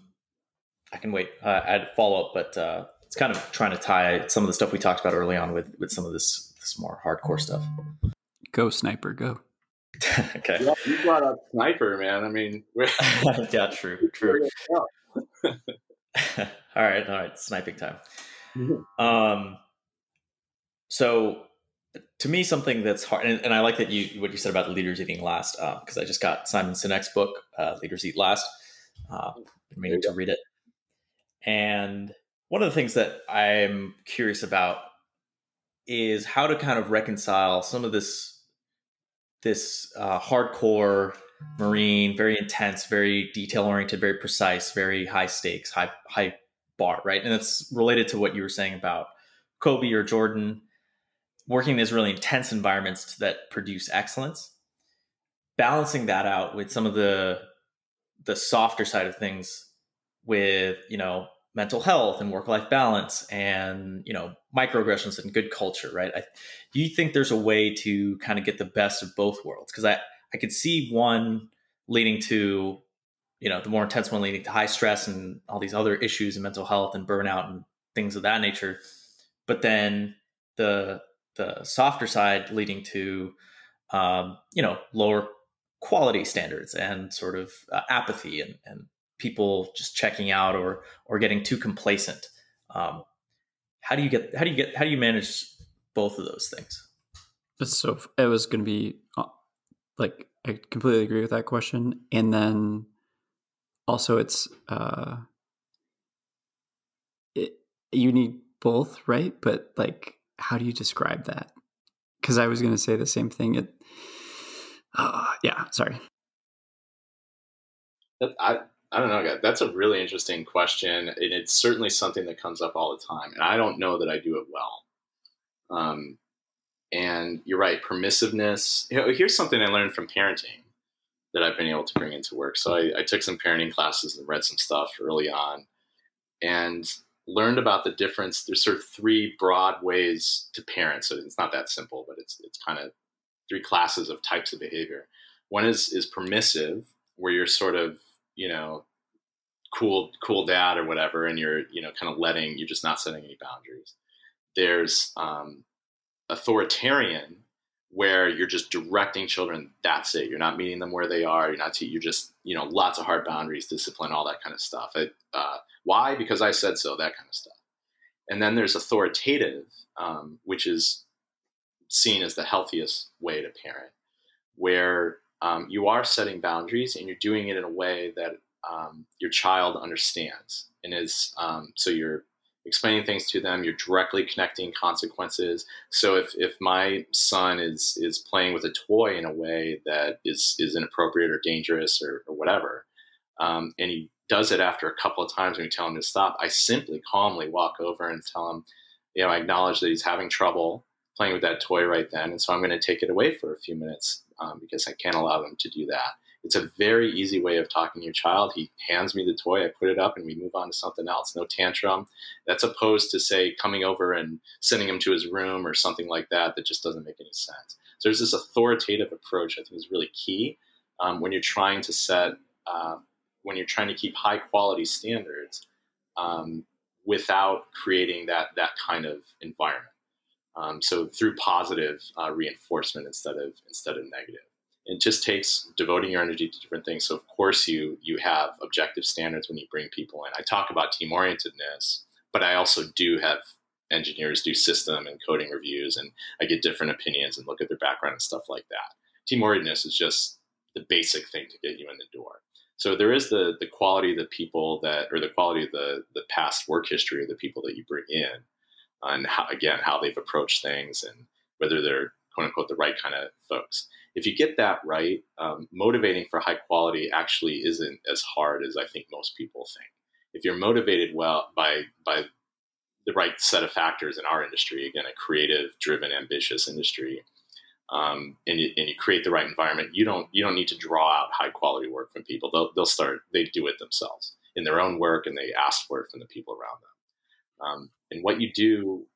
I can wait. Uh, I had follow up, but uh, it's kind of trying to tie some of the stuff we talked about early on with with some of this this more hardcore stuff. Go sniper, go. okay. Yeah, you brought up sniper, man. I mean, yeah, true, true. all right, all right, sniping time. Mm-hmm. Um, so to me, something that's hard, and, and, I like that you what you said about leaders eating last, because uh, I just got Simon Sinek's book, uh, "Leaders Eat Last." Uh, meaning to read it, and one of the things that I'm curious about is how to kind of reconcile some of this this uh, hardcore marine, very intense, very detail oriented, very precise, very high stakes, high high bar, right? And it's related to what you were saying about Kobe or Jordan working in these really intense environments that produce excellence. Balancing that out with some of the the softer side of things with, you know, mental health and work life balance and you know microaggressions and good culture right? I, do you think there's a way to kind of get the best of both worlds? Because i i could see one leading to you know the more intense one leading to high stress and all these other issues and mental health and burnout and things of that nature. But then the the softer side leading to um, you know lower quality standards and sort of uh, apathy and, and people just checking out or or getting too complacent. Um, how do you get how do you get how do you manage both of those things? So it was going to be uh, like I completely agree with that question, and then also it's uh, it, you need both, right? But like, how do you describe that? Because I was going to say the same thing. It, uh, yeah, sorry. I I don't know. That's a really interesting question, and it's certainly something that comes up all the time. And I don't know that I do it well. Um, and you're right, permissiveness. You know, here's something I learned from parenting that I've been able to bring into work. So I, I took some parenting classes and read some stuff early on, and learned about the difference. There's sort of three broad ways to parent. So it's not that simple, but it's it's kind of three classes of types of behavior. One is is permissive, where you're sort of you know, cool, cool dad or whatever, and you're, you know, kind of letting, you're just not setting any boundaries. There's um, authoritarian, where you're just directing children. That's it. You're not meeting them where they are. You're not. You're just you know lots of hard boundaries, discipline, all that kind of stuff. It, uh, why? Because I said so. That kind of stuff. And then there's authoritative, um, which is seen as the healthiest way to parent, where um, you are setting boundaries and you're doing it in a way that um, your child understands and is um, so you're explaining things to them you're directly connecting consequences so if, if my son is is playing with a toy in a way that is is inappropriate or dangerous or, or whatever um, and he does it after a couple of times when you tell him to stop i simply calmly walk over and tell him you know i acknowledge that he's having trouble playing with that toy right then and so i'm going to take it away for a few minutes um, because I can't allow them to do that. It's a very easy way of talking to your child. He hands me the toy, I put it up, and we move on to something else. No tantrum. That's opposed to, say, coming over and sending him to his room or something like that that just doesn't make any sense. So there's this authoritative approach I think is really key um, when you're trying to set, uh, when you're trying to keep high quality standards um, without creating that, that kind of environment. Um, so through positive uh, reinforcement instead of instead of negative. It just takes devoting your energy to different things. So of course you you have objective standards when you bring people in. I talk about team orientedness, but I also do have engineers do system and coding reviews, and I get different opinions and look at their background and stuff like that. Team orientedness is just the basic thing to get you in the door. So there is the the quality of the people that, or the quality of the the past work history of the people that you bring in on how, again how they've approached things and whether they're quote unquote the right kind of folks. If you get that right, um, motivating for high quality actually isn't as hard as I think most people think. If you're motivated well by by the right set of factors in our industry. Again, a creative, driven, ambitious industry. Um, and, you, and you create the right environment. You don't you don't need to draw out high quality work from people. They'll they'll start they do it themselves in their own work, and they ask for it from the people around them. Um, and what you do,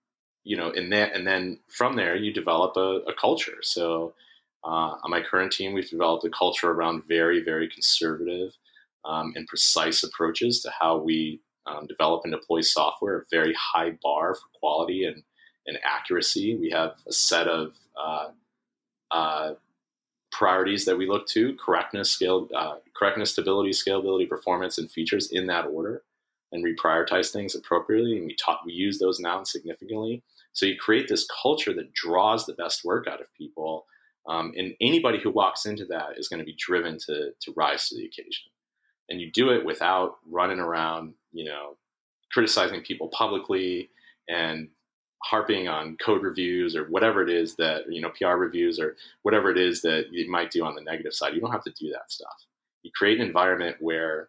you know, in that and then from there you develop a, a culture. So uh, on my current team, we've developed a culture around very very conservative um, and precise approaches to how we um, develop and deploy software, a very high bar for quality and, and accuracy. We have a set of uh, uh, priorities that we look to: correctness, scale, uh, correctness, stability, scalability, performance, and features in that order, and we prioritize things appropriately. And we talk, we use those now significantly. So you create this culture that draws the best work out of people, um, and anybody who walks into that is going to be driven to to rise to the occasion and you do it without running around, you know, criticizing people publicly and harping on code reviews or whatever it is that you know PR reviews or whatever it is that you might do on the negative side. You don't have to do that stuff. You create an environment where,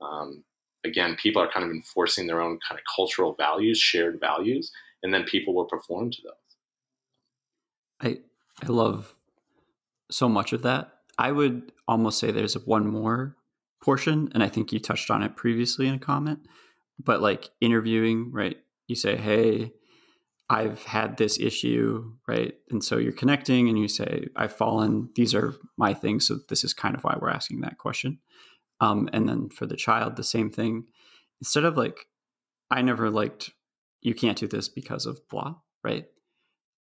um, again, people are kind of enforcing their own kind of cultural values, shared values, and then people will perform to those. I I love so much of that. I would almost say there's one more portion and i think you touched on it previously in a comment but like interviewing right? You say hey i've had this issue right? And so you're connecting and you say i've fallen. These are my things. So this is kind of why we're asking that question. Um, and then for the child the same thing. Instead of like i never liked you can't do this because of blah right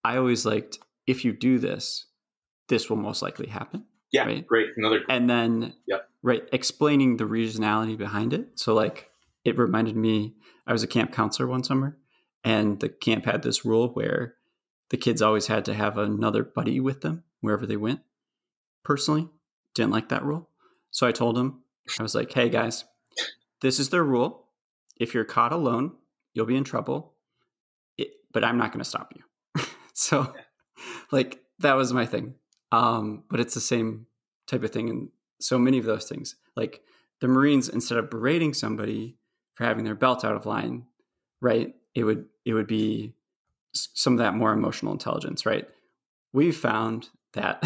i always liked if you do this this will most likely happen yeah, right? great. Another and then yeah. right explaining the regionality behind it. So like it reminded me I was a camp counselor one summer and the camp had this rule where the kids always had to have another buddy with them wherever they went. Personally, didn't like that rule. So I told them, I was like, "Hey guys, this is their rule. If you're caught alone, you'll be in trouble. It, but I'm not going to stop you." so like that was my thing. Um, but it's the same type of thing in so many of those things. Like the Marines, instead of berating somebody for having their belt out of line, right? It would it would be some of that more emotional intelligence, right? We found that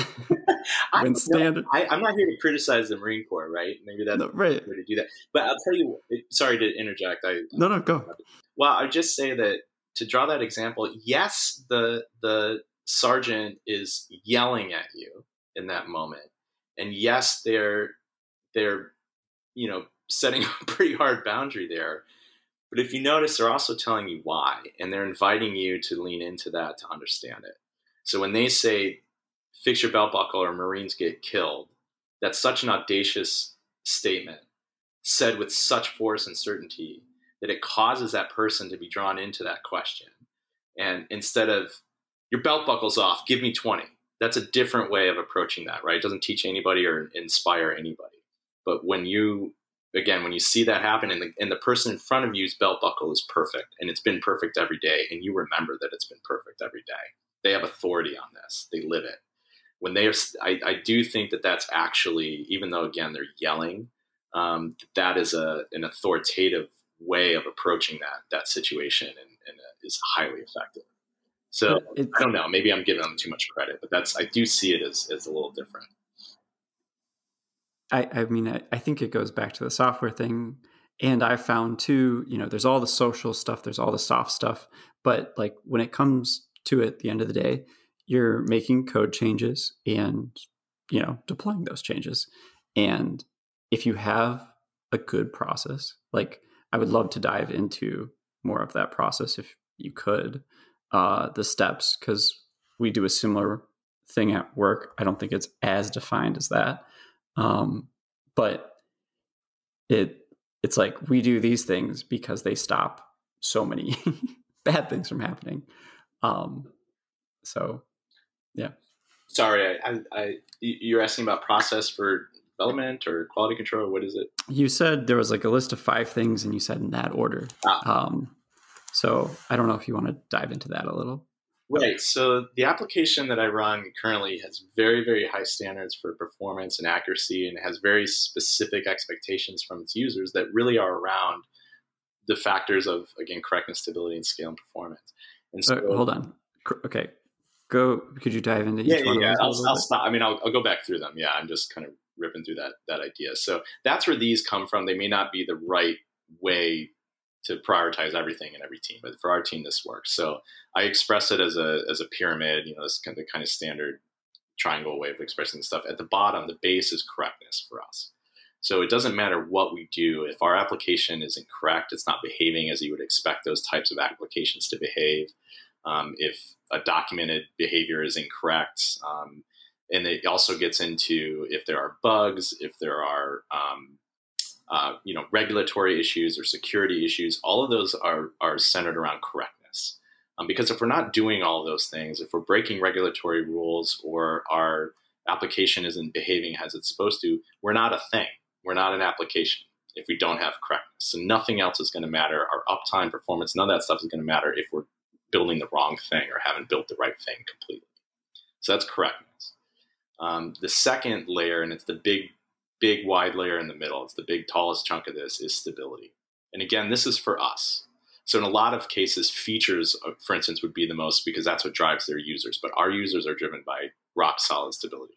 when standard, I, am not here to criticize the Marine Corps, right? Maybe that's no, right way to do that. But I'll tell you. Sorry to interject. I no no go. Well, I just say that to draw that example. Yes, the the sergeant is yelling at you in that moment and yes they're they're you know setting a pretty hard boundary there but if you notice they're also telling you why and they're inviting you to lean into that to understand it so when they say fix your belt buckle or marines get killed that's such an audacious statement said with such force and certainty that it causes that person to be drawn into that question and instead of your belt buckle's off, give me 20. That's a different way of approaching that, right? It doesn't teach anybody or inspire anybody. But when you, again, when you see that happen and the, and the person in front of you's belt buckle is perfect and it's been perfect every day, and you remember that it's been perfect every day, they have authority on this, they live it. When they are, I, I do think that that's actually, even though again they're yelling, um, that is a an authoritative way of approaching that that situation and, and is highly effective. So it's, I don't know. Maybe I'm giving them too much credit, but that's I do see it as as a little different. I, I mean, I, I think it goes back to the software thing. And I found too, you know, there's all the social stuff, there's all the soft stuff, but like when it comes to it, at the end of the day, you're making code changes and you know deploying those changes. And if you have a good process, like I would love to dive into more of that process if you could uh, the steps because we do a similar thing at work. I don't think it's as defined as that, um, but it it's like we do these things because they stop so many bad things from happening. Um, so, yeah. Sorry, I, I, I, you're asking about process for development or quality control. What is it? You said there was like a list of five things, and you said in that order. Ah. Um, so I don't know if you want to dive into that a little. Right. So the application that I run currently has very, very high standards for performance and accuracy, and has very specific expectations from its users that really are around the factors of again correctness, stability, and scale and performance. And so, uh, hold on. Okay, go. Could you dive into yeah, each yeah, one? yeah. Of I'll, I'll stop. I mean, I'll, I'll go back through them. Yeah, I'm just kind of ripping through that that idea. So that's where these come from. They may not be the right way to prioritize everything in every team, but for our team, this works. So I express it as a as a pyramid. You know, this kind of kind of standard triangle way of expressing stuff. At the bottom, the base is correctness for us. So it doesn't matter what we do. If our application is incorrect, it's not behaving as you would expect those types of applications to behave. Um, if a documented behavior is incorrect, um, and it also gets into if there are bugs, if there are um, uh, you know regulatory issues or security issues. All of those are are centered around correctness. Um, because if we're not doing all of those things, if we're breaking regulatory rules or our application isn't behaving as it's supposed to, we're not a thing. We're not an application if we don't have correctness. So nothing else is going to matter. Our uptime, performance, none of that stuff is going to matter if we're building the wrong thing or haven't built the right thing completely. So that's correctness. Um, the second layer, and it's the big, big wide layer in the middle, it's the big tallest chunk of this, is stability. And again, this is for us. So in a lot of cases, features, uh, for instance, would be the most because that's what drives their users. But our users are driven by rock solid stability.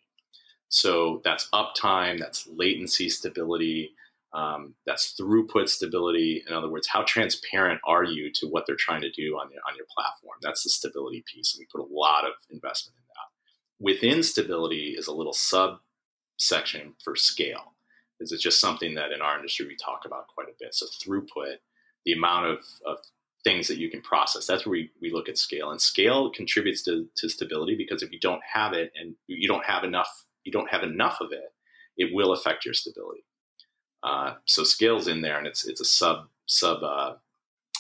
So that's uptime, that's latency stability, um, that's throughput stability. In other words, how transparent are you to what they're trying to do on your, on your platform? That's the stability piece. And we put a lot of investment in that. Within stability is a little subsection for scale, because it's just something that in our industry we talk about quite a bit. So throughput, the amount of, of things that you can process. That's where we, we look at scale. And scale contributes to, to stability because if you don't have it and you don't have enough you don't have enough of it, it will affect your stability. Uh, so scale's in there, and it's it's a sub sub uh,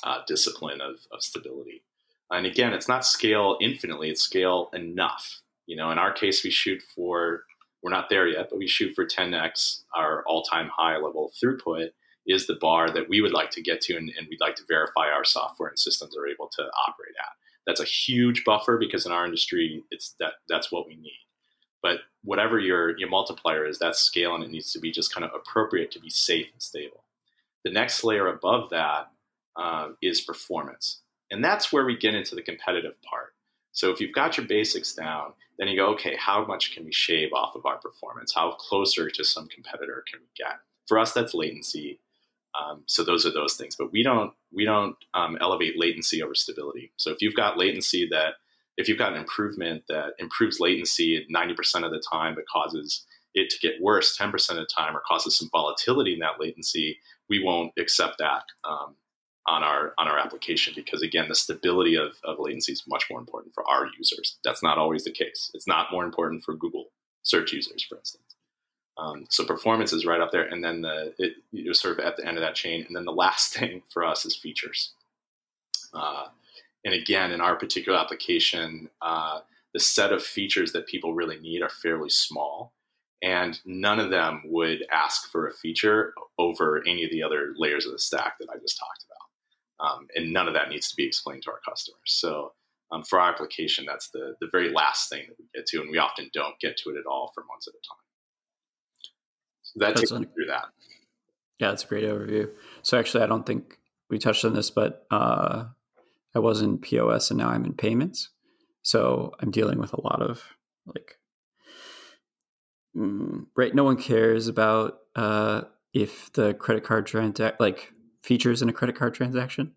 uh, discipline of, of stability. And again, it's not scale infinitely; it's scale enough. You know, in our case, we shoot for we're not there yet, but we shoot for 10x our all-time high level throughput is the bar that we would like to get to, and, and we'd like to verify our software and systems are able to operate at. That's a huge buffer because in our industry, it's that that's what we need. But whatever your your multiplier is, that's scale, and it needs to be just kind of appropriate to be safe and stable. The next layer above that uh, is performance, and that's where we get into the competitive part. So if you've got your basics down, then you go, okay, how much can we shave off of our performance? How closer to some competitor can we get? For us, that's latency. Um, so those are those things, but we don't we don't um, elevate latency over stability. So if you've got latency that if you've got an improvement that improves latency 90% of the time but causes it to get worse 10% of the time or causes some volatility in that latency, we won't accept that um, on our on our application because again, the stability of, of latency is much more important for our users. That's not always the case. It's not more important for Google search users, for instance. Um, so performance is right up there, and then the it, sort of at the end of that chain, and then the last thing for us is features. Uh, and again, in our particular application, uh, the set of features that people really need are fairly small. And none of them would ask for a feature over any of the other layers of the stack that I just talked about. Um, and none of that needs to be explained to our customers. So um, for our application, that's the, the very last thing that we get to. And we often don't get to it at all for months at a time. So that that's takes me through that. Yeah, that's a great overview. So actually, I don't think we touched on this, but uh, I was in POS and now I'm in payments. So I'm dealing with a lot of like, mm, right? No one cares about uh, if the credit card transact like features in a credit card transaction.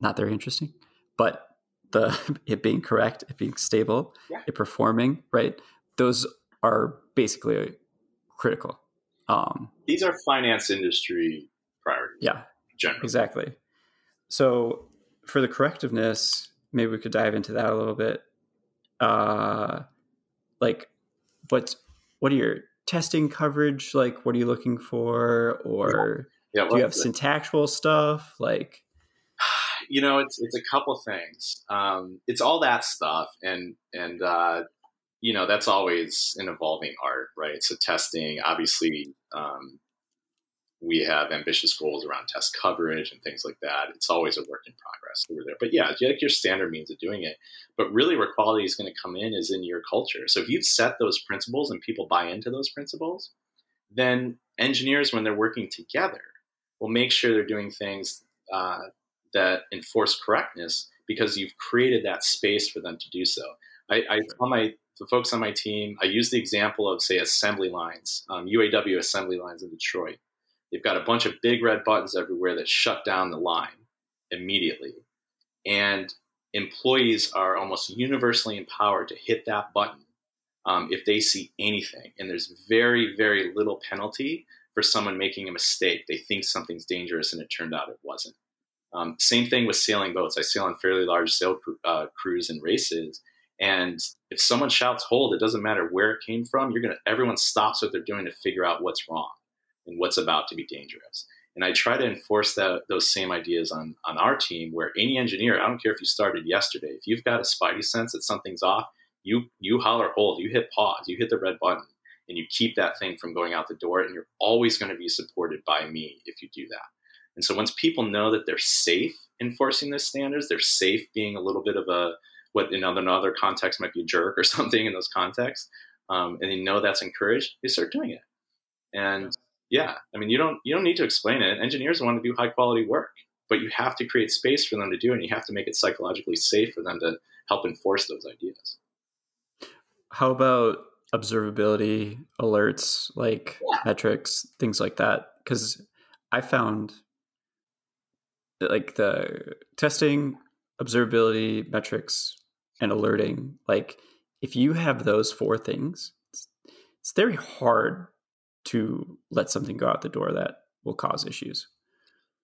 Not very interesting, but the it being correct, it being stable, yeah. it performing right. Those are basically critical. Um, These are finance industry priorities. Yeah, generally. exactly. So for the correctiveness, maybe we could dive into that a little bit. Uh, like, what what are your testing coverage like? What are you looking for, or yeah. Yeah, do you have syntactical stuff like? You know, it's it's a couple things. Um, it's all that stuff, and and uh, you know that's always an evolving art, right? So testing, obviously, um, we have ambitious goals around test coverage and things like that. It's always a work in progress over there. But yeah, like your standard means of doing it. But really, where quality is going to come in is in your culture. So if you've set those principles and people buy into those principles, then engineers, when they're working together, will make sure they're doing things uh, that enforce correctness because you've created that space for them to do so. I, I tell my the folks on my team, I use the example of say assembly lines, um, UAW assembly lines in Detroit. They've got a bunch of big red buttons everywhere that shut down the line immediately, and employees are almost universally empowered to hit that button um, if they see anything. And there's very, very little penalty for someone making a mistake. They think something's dangerous and it turned out it wasn't. Um, same thing with sailing boats. I sail on fairly large sail uh, crews and races. And if someone shouts hold, it doesn't matter where it came from. You're gonna everyone stops what they're doing to figure out what's wrong and what's about to be dangerous. And I try to enforce that those same ideas on on our team where any engineer, I don't care if you started yesterday, if you've got a spidey sense that something's off, you you holler hold, you hit pause, you hit the red button, and you keep that thing from going out the door, and you're always going to be supported by me if you do that. And so once people know that they're safe enforcing those standards, they're safe being a little bit of a what in other, in other contexts might be a jerk or something in those contexts, um, and they know that's encouraged, they start doing it. And yeah, I mean, you don't you don't need to explain it. Engineers want to do high quality work, but you have to create space for them to do it. and You have to make it psychologically safe for them to help enforce those ideas. How about observability alerts, like yeah. metrics, things like that? Because I found like the testing, observability, metrics, and alerting, like if you have those four things, it's, it's very hard to let something go out the door that will cause issues.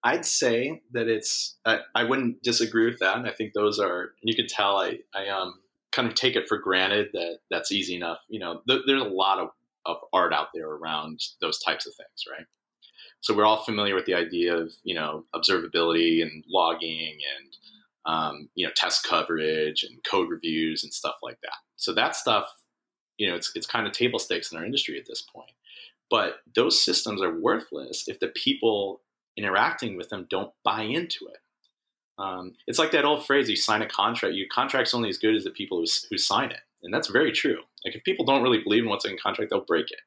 I'd say that it's. I, I wouldn't disagree with that. I think those are. You could tell. I I um kind of take it for granted that that's easy enough. You know, th- there's a lot of of art out there around those types of things, right? So we're all familiar with the idea of you know observability and logging and um, you know test coverage and code reviews and stuff like that. So that stuff, you know, it's it's kind of table stakes in our industry at this point. But those systems are worthless if the people interacting with them don't buy into it. Um, it's like that old phrase: "You sign a contract. Your contract's only as good as the people who, who sign it," and that's very true. Like if people don't really believe in what's in contract, they'll break it.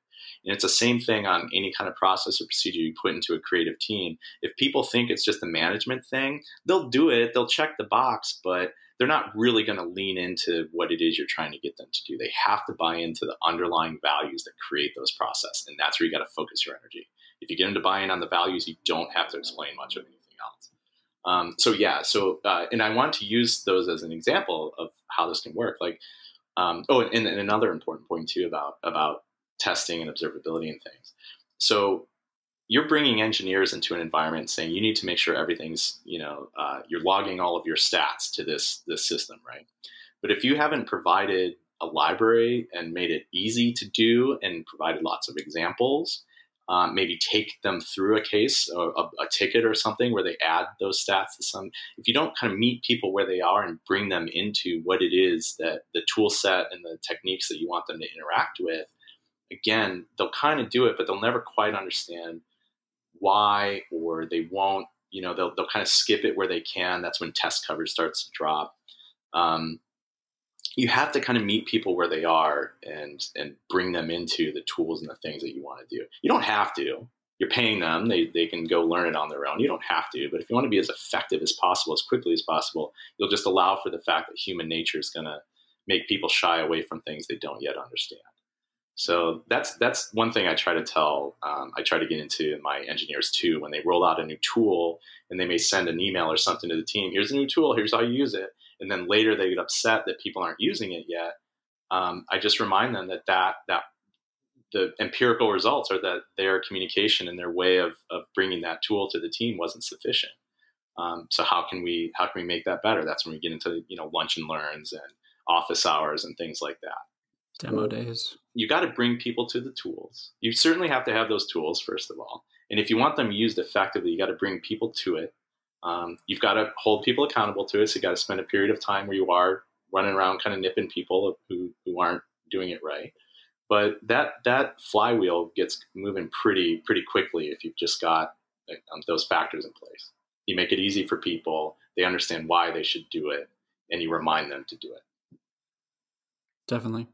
And it's the same thing on any kind of process or procedure you put into a creative team. If people think it's just a management thing, they'll do it. They'll check the box, but they're not really going to lean into what it is you're trying to get them to do. They have to buy into the underlying values that create those processes, and that's where you got to focus your energy. If you get them to buy in on the values, you don't have to explain much of anything else. Um, so yeah, so uh, and I want to use those as an example of how this can work. Like, um, oh, and, and another important point too about about testing and observability and things. So you're bringing engineers into an environment saying you need to make sure everything's you know uh, you're logging all of your stats to this this system right? But if you haven't provided a library and made it easy to do and provided lots of examples um, maybe take them through a case a, a, ticket or something where they add those stats to some if you don't kind of meet people where they are and bring them into what it is that the tool set and the techniques that you want them to interact with again they'll kind of do it but they'll never quite understand why or they won't you know they'll, they'll kind of skip it where they can. That's when test coverage starts to drop. Um, you have to kind of meet people where they are and and bring them into the tools and the things that you want to do. You don't have to. You're paying them. They, they can go learn it on their own. You don't have to. But if you want to be as effective as possible as quickly as possible you'll just allow for the fact that human nature is going to make people shy away from things they don't yet understand so that's that's one thing I try to tell. Um, I try to get into my engineers too when they roll out a new tool and they may send an email or something to the team. Here's a new tool. Here's how you use it. And then later they get upset that people aren't using it yet. Um, I just remind them that that that the empirical results are that their communication and their way of of bringing that tool to the team wasn't sufficient. Um, so how can we how can we make that better? That's when we get into you know lunch and learns and office hours and things like that. Demo days you got to bring people to the tools. You certainly have to have those tools first of all, and if you want them used effectively, you got to bring people to it. Um, you've got to hold people accountable to it. So you got to spend a period of time where you are running around, kind of nipping people who who aren't doing it right. But that that flywheel gets moving pretty pretty quickly if you've just got um, those factors in place. You make it easy for people; they understand why they should do it, and you remind them to do it. Definitely.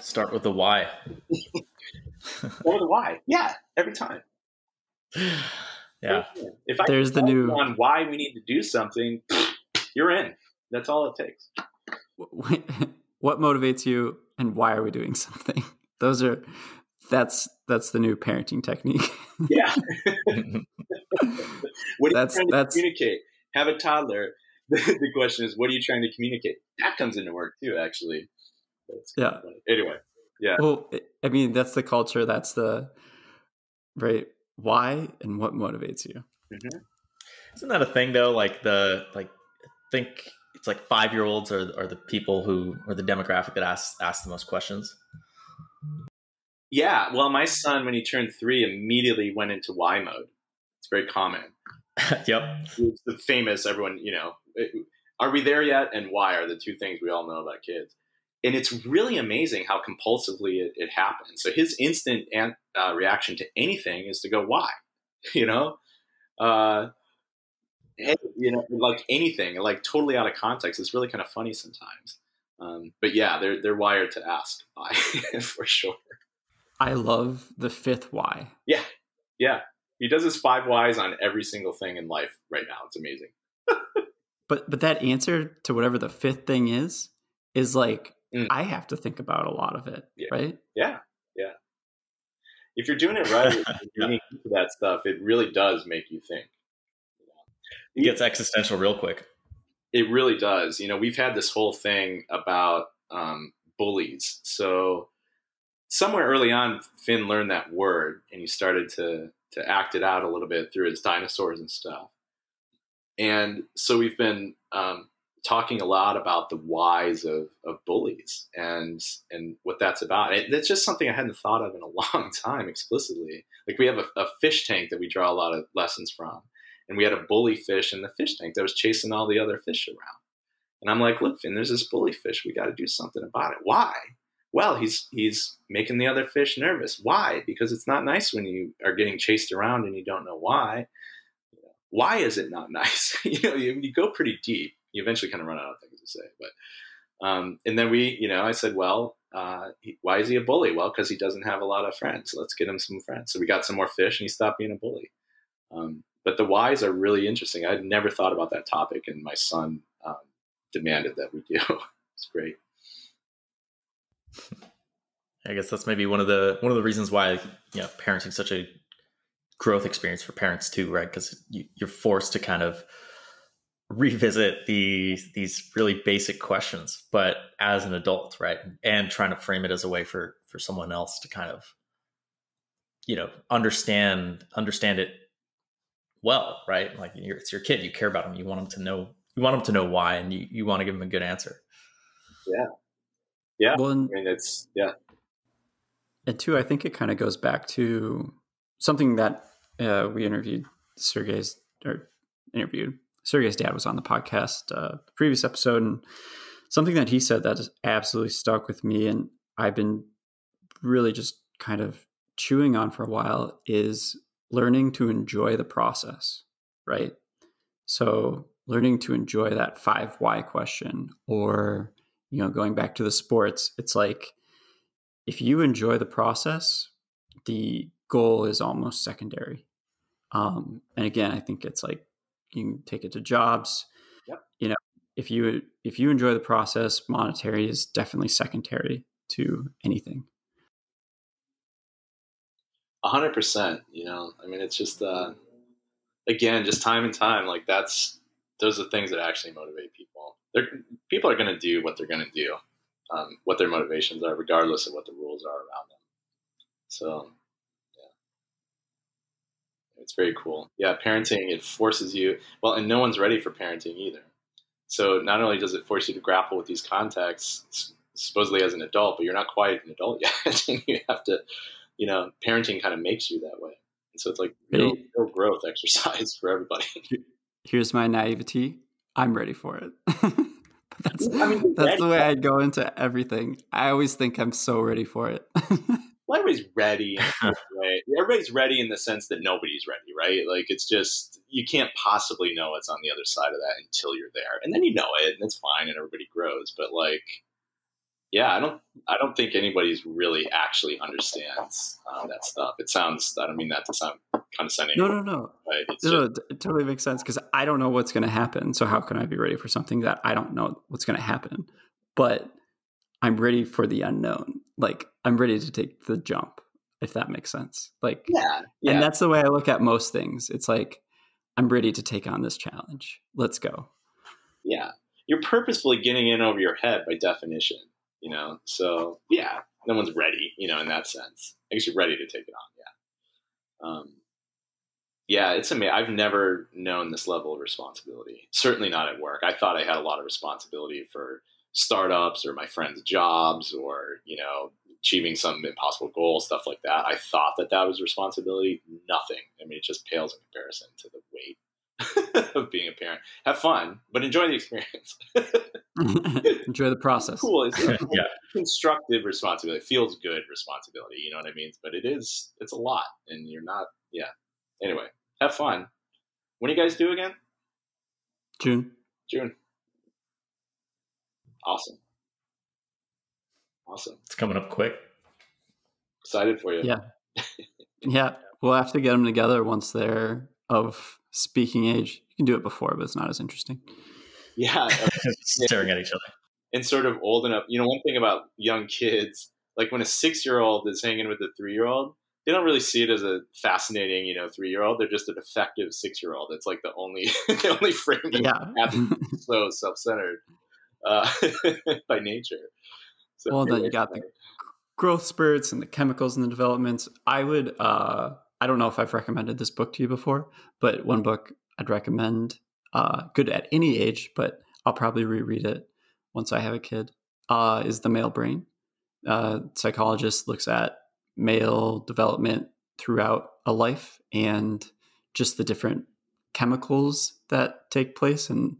Start with the why. or the why. Yeah, every time. Yeah. If I There's the new- on why we need to do something, you're in. That's all it takes. what motivates you and why are we doing something? Those are that's that's the new parenting technique. Yeah. what are That's- you trying to that's- communicate? Have a toddler. The, the question is, what are you trying to communicate? That comes into work too, actually. That's kinda Yeah. Anyway, yeah. well, I mean, that's the culture. That's the right why and what motivates you. Mhm. Isn't that a thing though? Like the like I think it's like five year olds are are the people who are the demographic that asks ask the most questions. Yeah. Well, my son, when he turned three, immediately went into why mode. It's very common. yep. It's the famous, everyone, you know, it- are we there yet? And why are the two things we all know about kids. And it's really amazing how compulsively it, it happens. So his instant an, uh, reaction to anything is to go, why? You know? Uh, hey, you know, like anything, like totally out of context. It's really kind of funny sometimes. Um, but yeah, they're they're wired to ask why for sure. I love the fifth why. Yeah, yeah. He does his five whys on every single thing in life right now. It's amazing. But but that answer to whatever the fifth thing is is like Mm. I have to think about a lot of it, Yeah. right? Yeah, yeah. If you're doing it right, if you're reading into that stuff, it really does make you think. It gets existential real quick. It really does. You know, we've had this whole thing about um, bullies. So somewhere early on, Finn learned that word, and he started to to act it out a little bit through his dinosaurs and stuff. And so we've been um, talking a lot about the whys of, of bullies and and what that's about. And it's just something I hadn't thought of in a long time explicitly. Like we have a, a fish tank that we draw a lot of lessons from, and we had a bully fish in the fish tank that was chasing all the other fish around. And I'm like, look, Finn, there's this bully fish. We got to do something about it. Why? Well, he's he's making the other fish nervous. Why? Because it's not nice when you are getting chased around and you don't know why. Why is it not nice? you know, you, you go pretty deep. You eventually kind of run out of things to say. But um, and then we, you know, I said, well, uh, why is he a bully? Well, because he doesn't have a lot of friends. Let's get him some friends. So we got some more fish, and he stopped being a bully. Um, but the whys are really interesting. I'd never thought about that topic, and my son um, demanded that we do. it's great. I guess that's maybe one of the one of the reasons why you know parenting such a growth experience for parents too, right? Because you, you're forced to kind of revisit these these really basic questions, but as an adult, right? And trying to frame it as a way for for someone else to kind of you know understand understand it well, right? Like you're, it's your kid, you care about them, you want them to know you want them to know why, and you, you want to give them a good answer. Yeah, yeah. Well, and, I mean, it's yeah. and two, I think it kind of goes back to something that uh, we interviewed Sergey's or interviewed Sergey's dad was on the podcast uh, the previous episode, and something that he said that absolutely stuck with me, and I've been really just kind of chewing on for a while is learning to enjoy the process, right? So learning to enjoy that five why question, or you know, going back to the sports, it's like if you enjoy the process, the goal is almost secondary. Um, and again, I think it's like you can take it to jobs. Yep. You know, if you if you enjoy the process, monetary is definitely secondary to anything. A hundred percent. You know, I mean, it's just uh, again, just time and time. Like that's those are the things that actually motivate people. They're, people are going to do what they're going to do, um, what their motivations are, regardless of what the rules are around them. So, it's very cool. Yeah, parenting it forces you. Well, and no one's ready for parenting either. So not only does it force you to grapple with these contexts, supposedly as an adult, but you're not quite an adult yet. you have to, you know, parenting kind of makes you that way. And so it's like real, real growth exercise for everybody. Here's my naivety. I'm ready for it. that's I mean, that's the way I go into everything. I always think I'm so ready for it. Well, everybody's ready in way. Everybody's ready in the sense that nobody's ready, right? Like it's just you can't possibly know what's on the other side of that until you're there, and then you know it, and it's fine, and everybody grows. But like, yeah, I don't, I don't think anybody's really actually understands um, that stuff. It sounds, I don't mean that to sound condescending. No, no, no. It's No, just, no, it totally makes sense because I don't know what's going to happen. So how can I be ready for something that I don't know what's going to happen? But I'm ready for the unknown. Like I'm ready to take the jump, if that makes sense. Like, yeah, yeah. and that's the way I look at most things. It's like I'm ready to take on this challenge. Let's go. yeah. You're purposefully getting in over your head by definition, you know. So yeah, no one's ready, you know, in that sense. I guess you're ready to take it on. Yeah. Um, yeah, it's amazing. I've never known this level of responsibility. Certainly not at work. I thought I had a lot of responsibility for startups or my friends' jobs or you know achieving some impossible goal, stuff like that. I thought that that was responsibility. Nothing. I mean, it just pales in comparison to the weight of being a parent. Have fun, but enjoy the experience. Enjoy the process. cool. It's a Yeah. constructive responsibility. It feels good responsibility. You know what I mean? But it is. It's a lot, and you're not. Yeah. Anyway, have fun. When do you guys due again? June. June. Awesome. Awesome. It's coming up quick. Excited for you. Yeah. Yeah. We'll have to get them together once they're of speaking age. You can do it before, but it's not as interesting. Yeah. Staring at each other. and sort of old enough. You know, one thing about young kids, like when a six year old is hanging with a three year old, they don't really see it as a fascinating, you know, three year old. They're just an effective six year old. It's like the only the only frame that Yeah. so self centered uh, by nature. So Well, then you got the growth spurts and the chemicals and the developments. I would, uh, I don't know if I've recommended this book to you before, but one book I'd recommend, uh, good at any age, but I'll probably reread it once I have a kid, uh, is The Male Brain. Uh, psychologist looks at male development throughout a life and just the different chemicals that take place and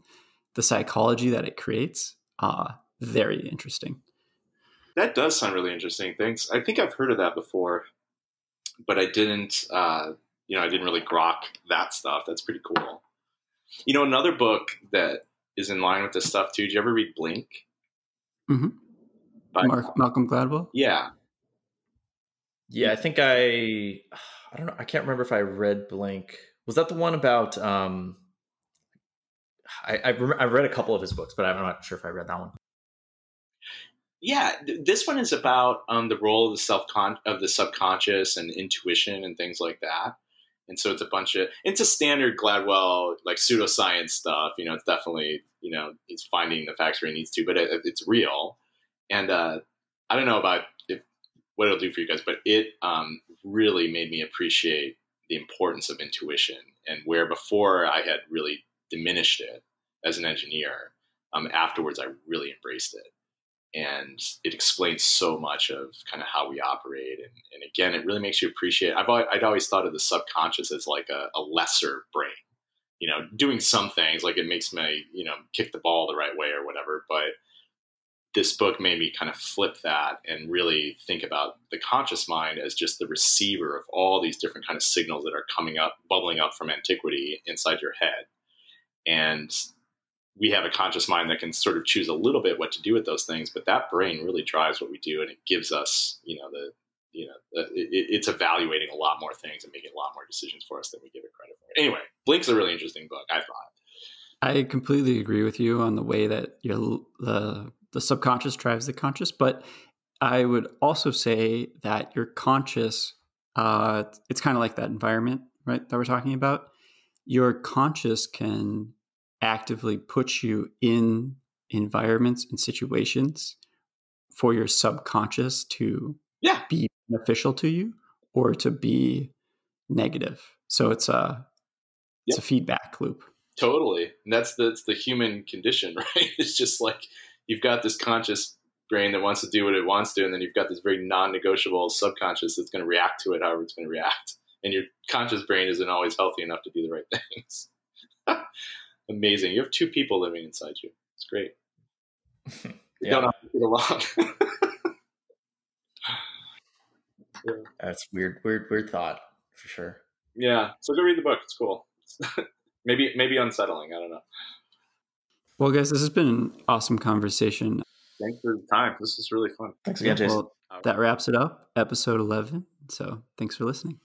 the psychology that it creates. Uh, very interesting. That does sound really interesting. Thanks. I think I've heard of that before, but I didn't. Uh, you know, I didn't really grok that stuff. That's pretty cool. You know, another book that is in line with this stuff too. Did you ever read Blink? Mm-hmm. By- Mark, Malcolm Gladwell. Yeah, Yeah, I think I I don't know. I can't remember if I read Blink. Was that the one about um I I, rem- I read a couple of his books, but I'm not sure if I read that one. yeah. th- This one is about um, the role of the self of the subconscious and intuition and things like that. And so it's a bunch of it's a standard Gladwell like pseudoscience stuff. You know, it's definitely you know he's finding the facts where he needs to, but it, it's real. And uh, I don't know about if, what it'll do for you guys, but it um, really made me appreciate the importance of intuition and where before I had really diminished it as an engineer. Um, afterwards, I really embraced it and it explains so much of kind of how we operate and, and again it really makes you appreciate I've, al- I'd always thought of the subconscious as like a, a lesser brain you know doing some things like it makes me you know kick the ball the right way or whatever but this book made me kind of flip that and really think about the conscious mind as just the receiver of all these different kind of signals that are coming up bubbling up from antiquity inside your head and we have a conscious mind that can sort of choose a little bit what to do with those things, but that brain really drives what we do, and it gives us, you know, the, you know, the, it, it's evaluating a lot more things and making a lot more decisions for us than we give it credit for. Anyway, Blink's a really interesting book. I thought. I completely agree with you on the way that your the the subconscious drives the conscious, but I would also say that your conscious, uh, it's kind of like that environment, right? That we're talking about. Your conscious can actively puts you in environments and situations for your subconscious to Yeah. be beneficial to you or to be negative. So it's a it's Yep. a feedback loop. Totally, and that's the it's the human condition, right? It's just like you've got this conscious brain that wants to do what it wants to, and then you've got this very non-negotiable subconscious that's going to react to it however it's going to react. And your conscious brain isn't always healthy enough to do the right things. Amazing! You have two people living inside you. It's great. You Yeah. don't have to get along. yeah. That's weird, weird, weird thought for sure. yeah, so go read the book. It's cool. maybe maybe unsettling. I don't know. Well, guys, this has been an awesome conversation. Thanks for the time. This is really fun. Thanks again, Jason. Well, that wraps it up, episode 11. So thanks for listening.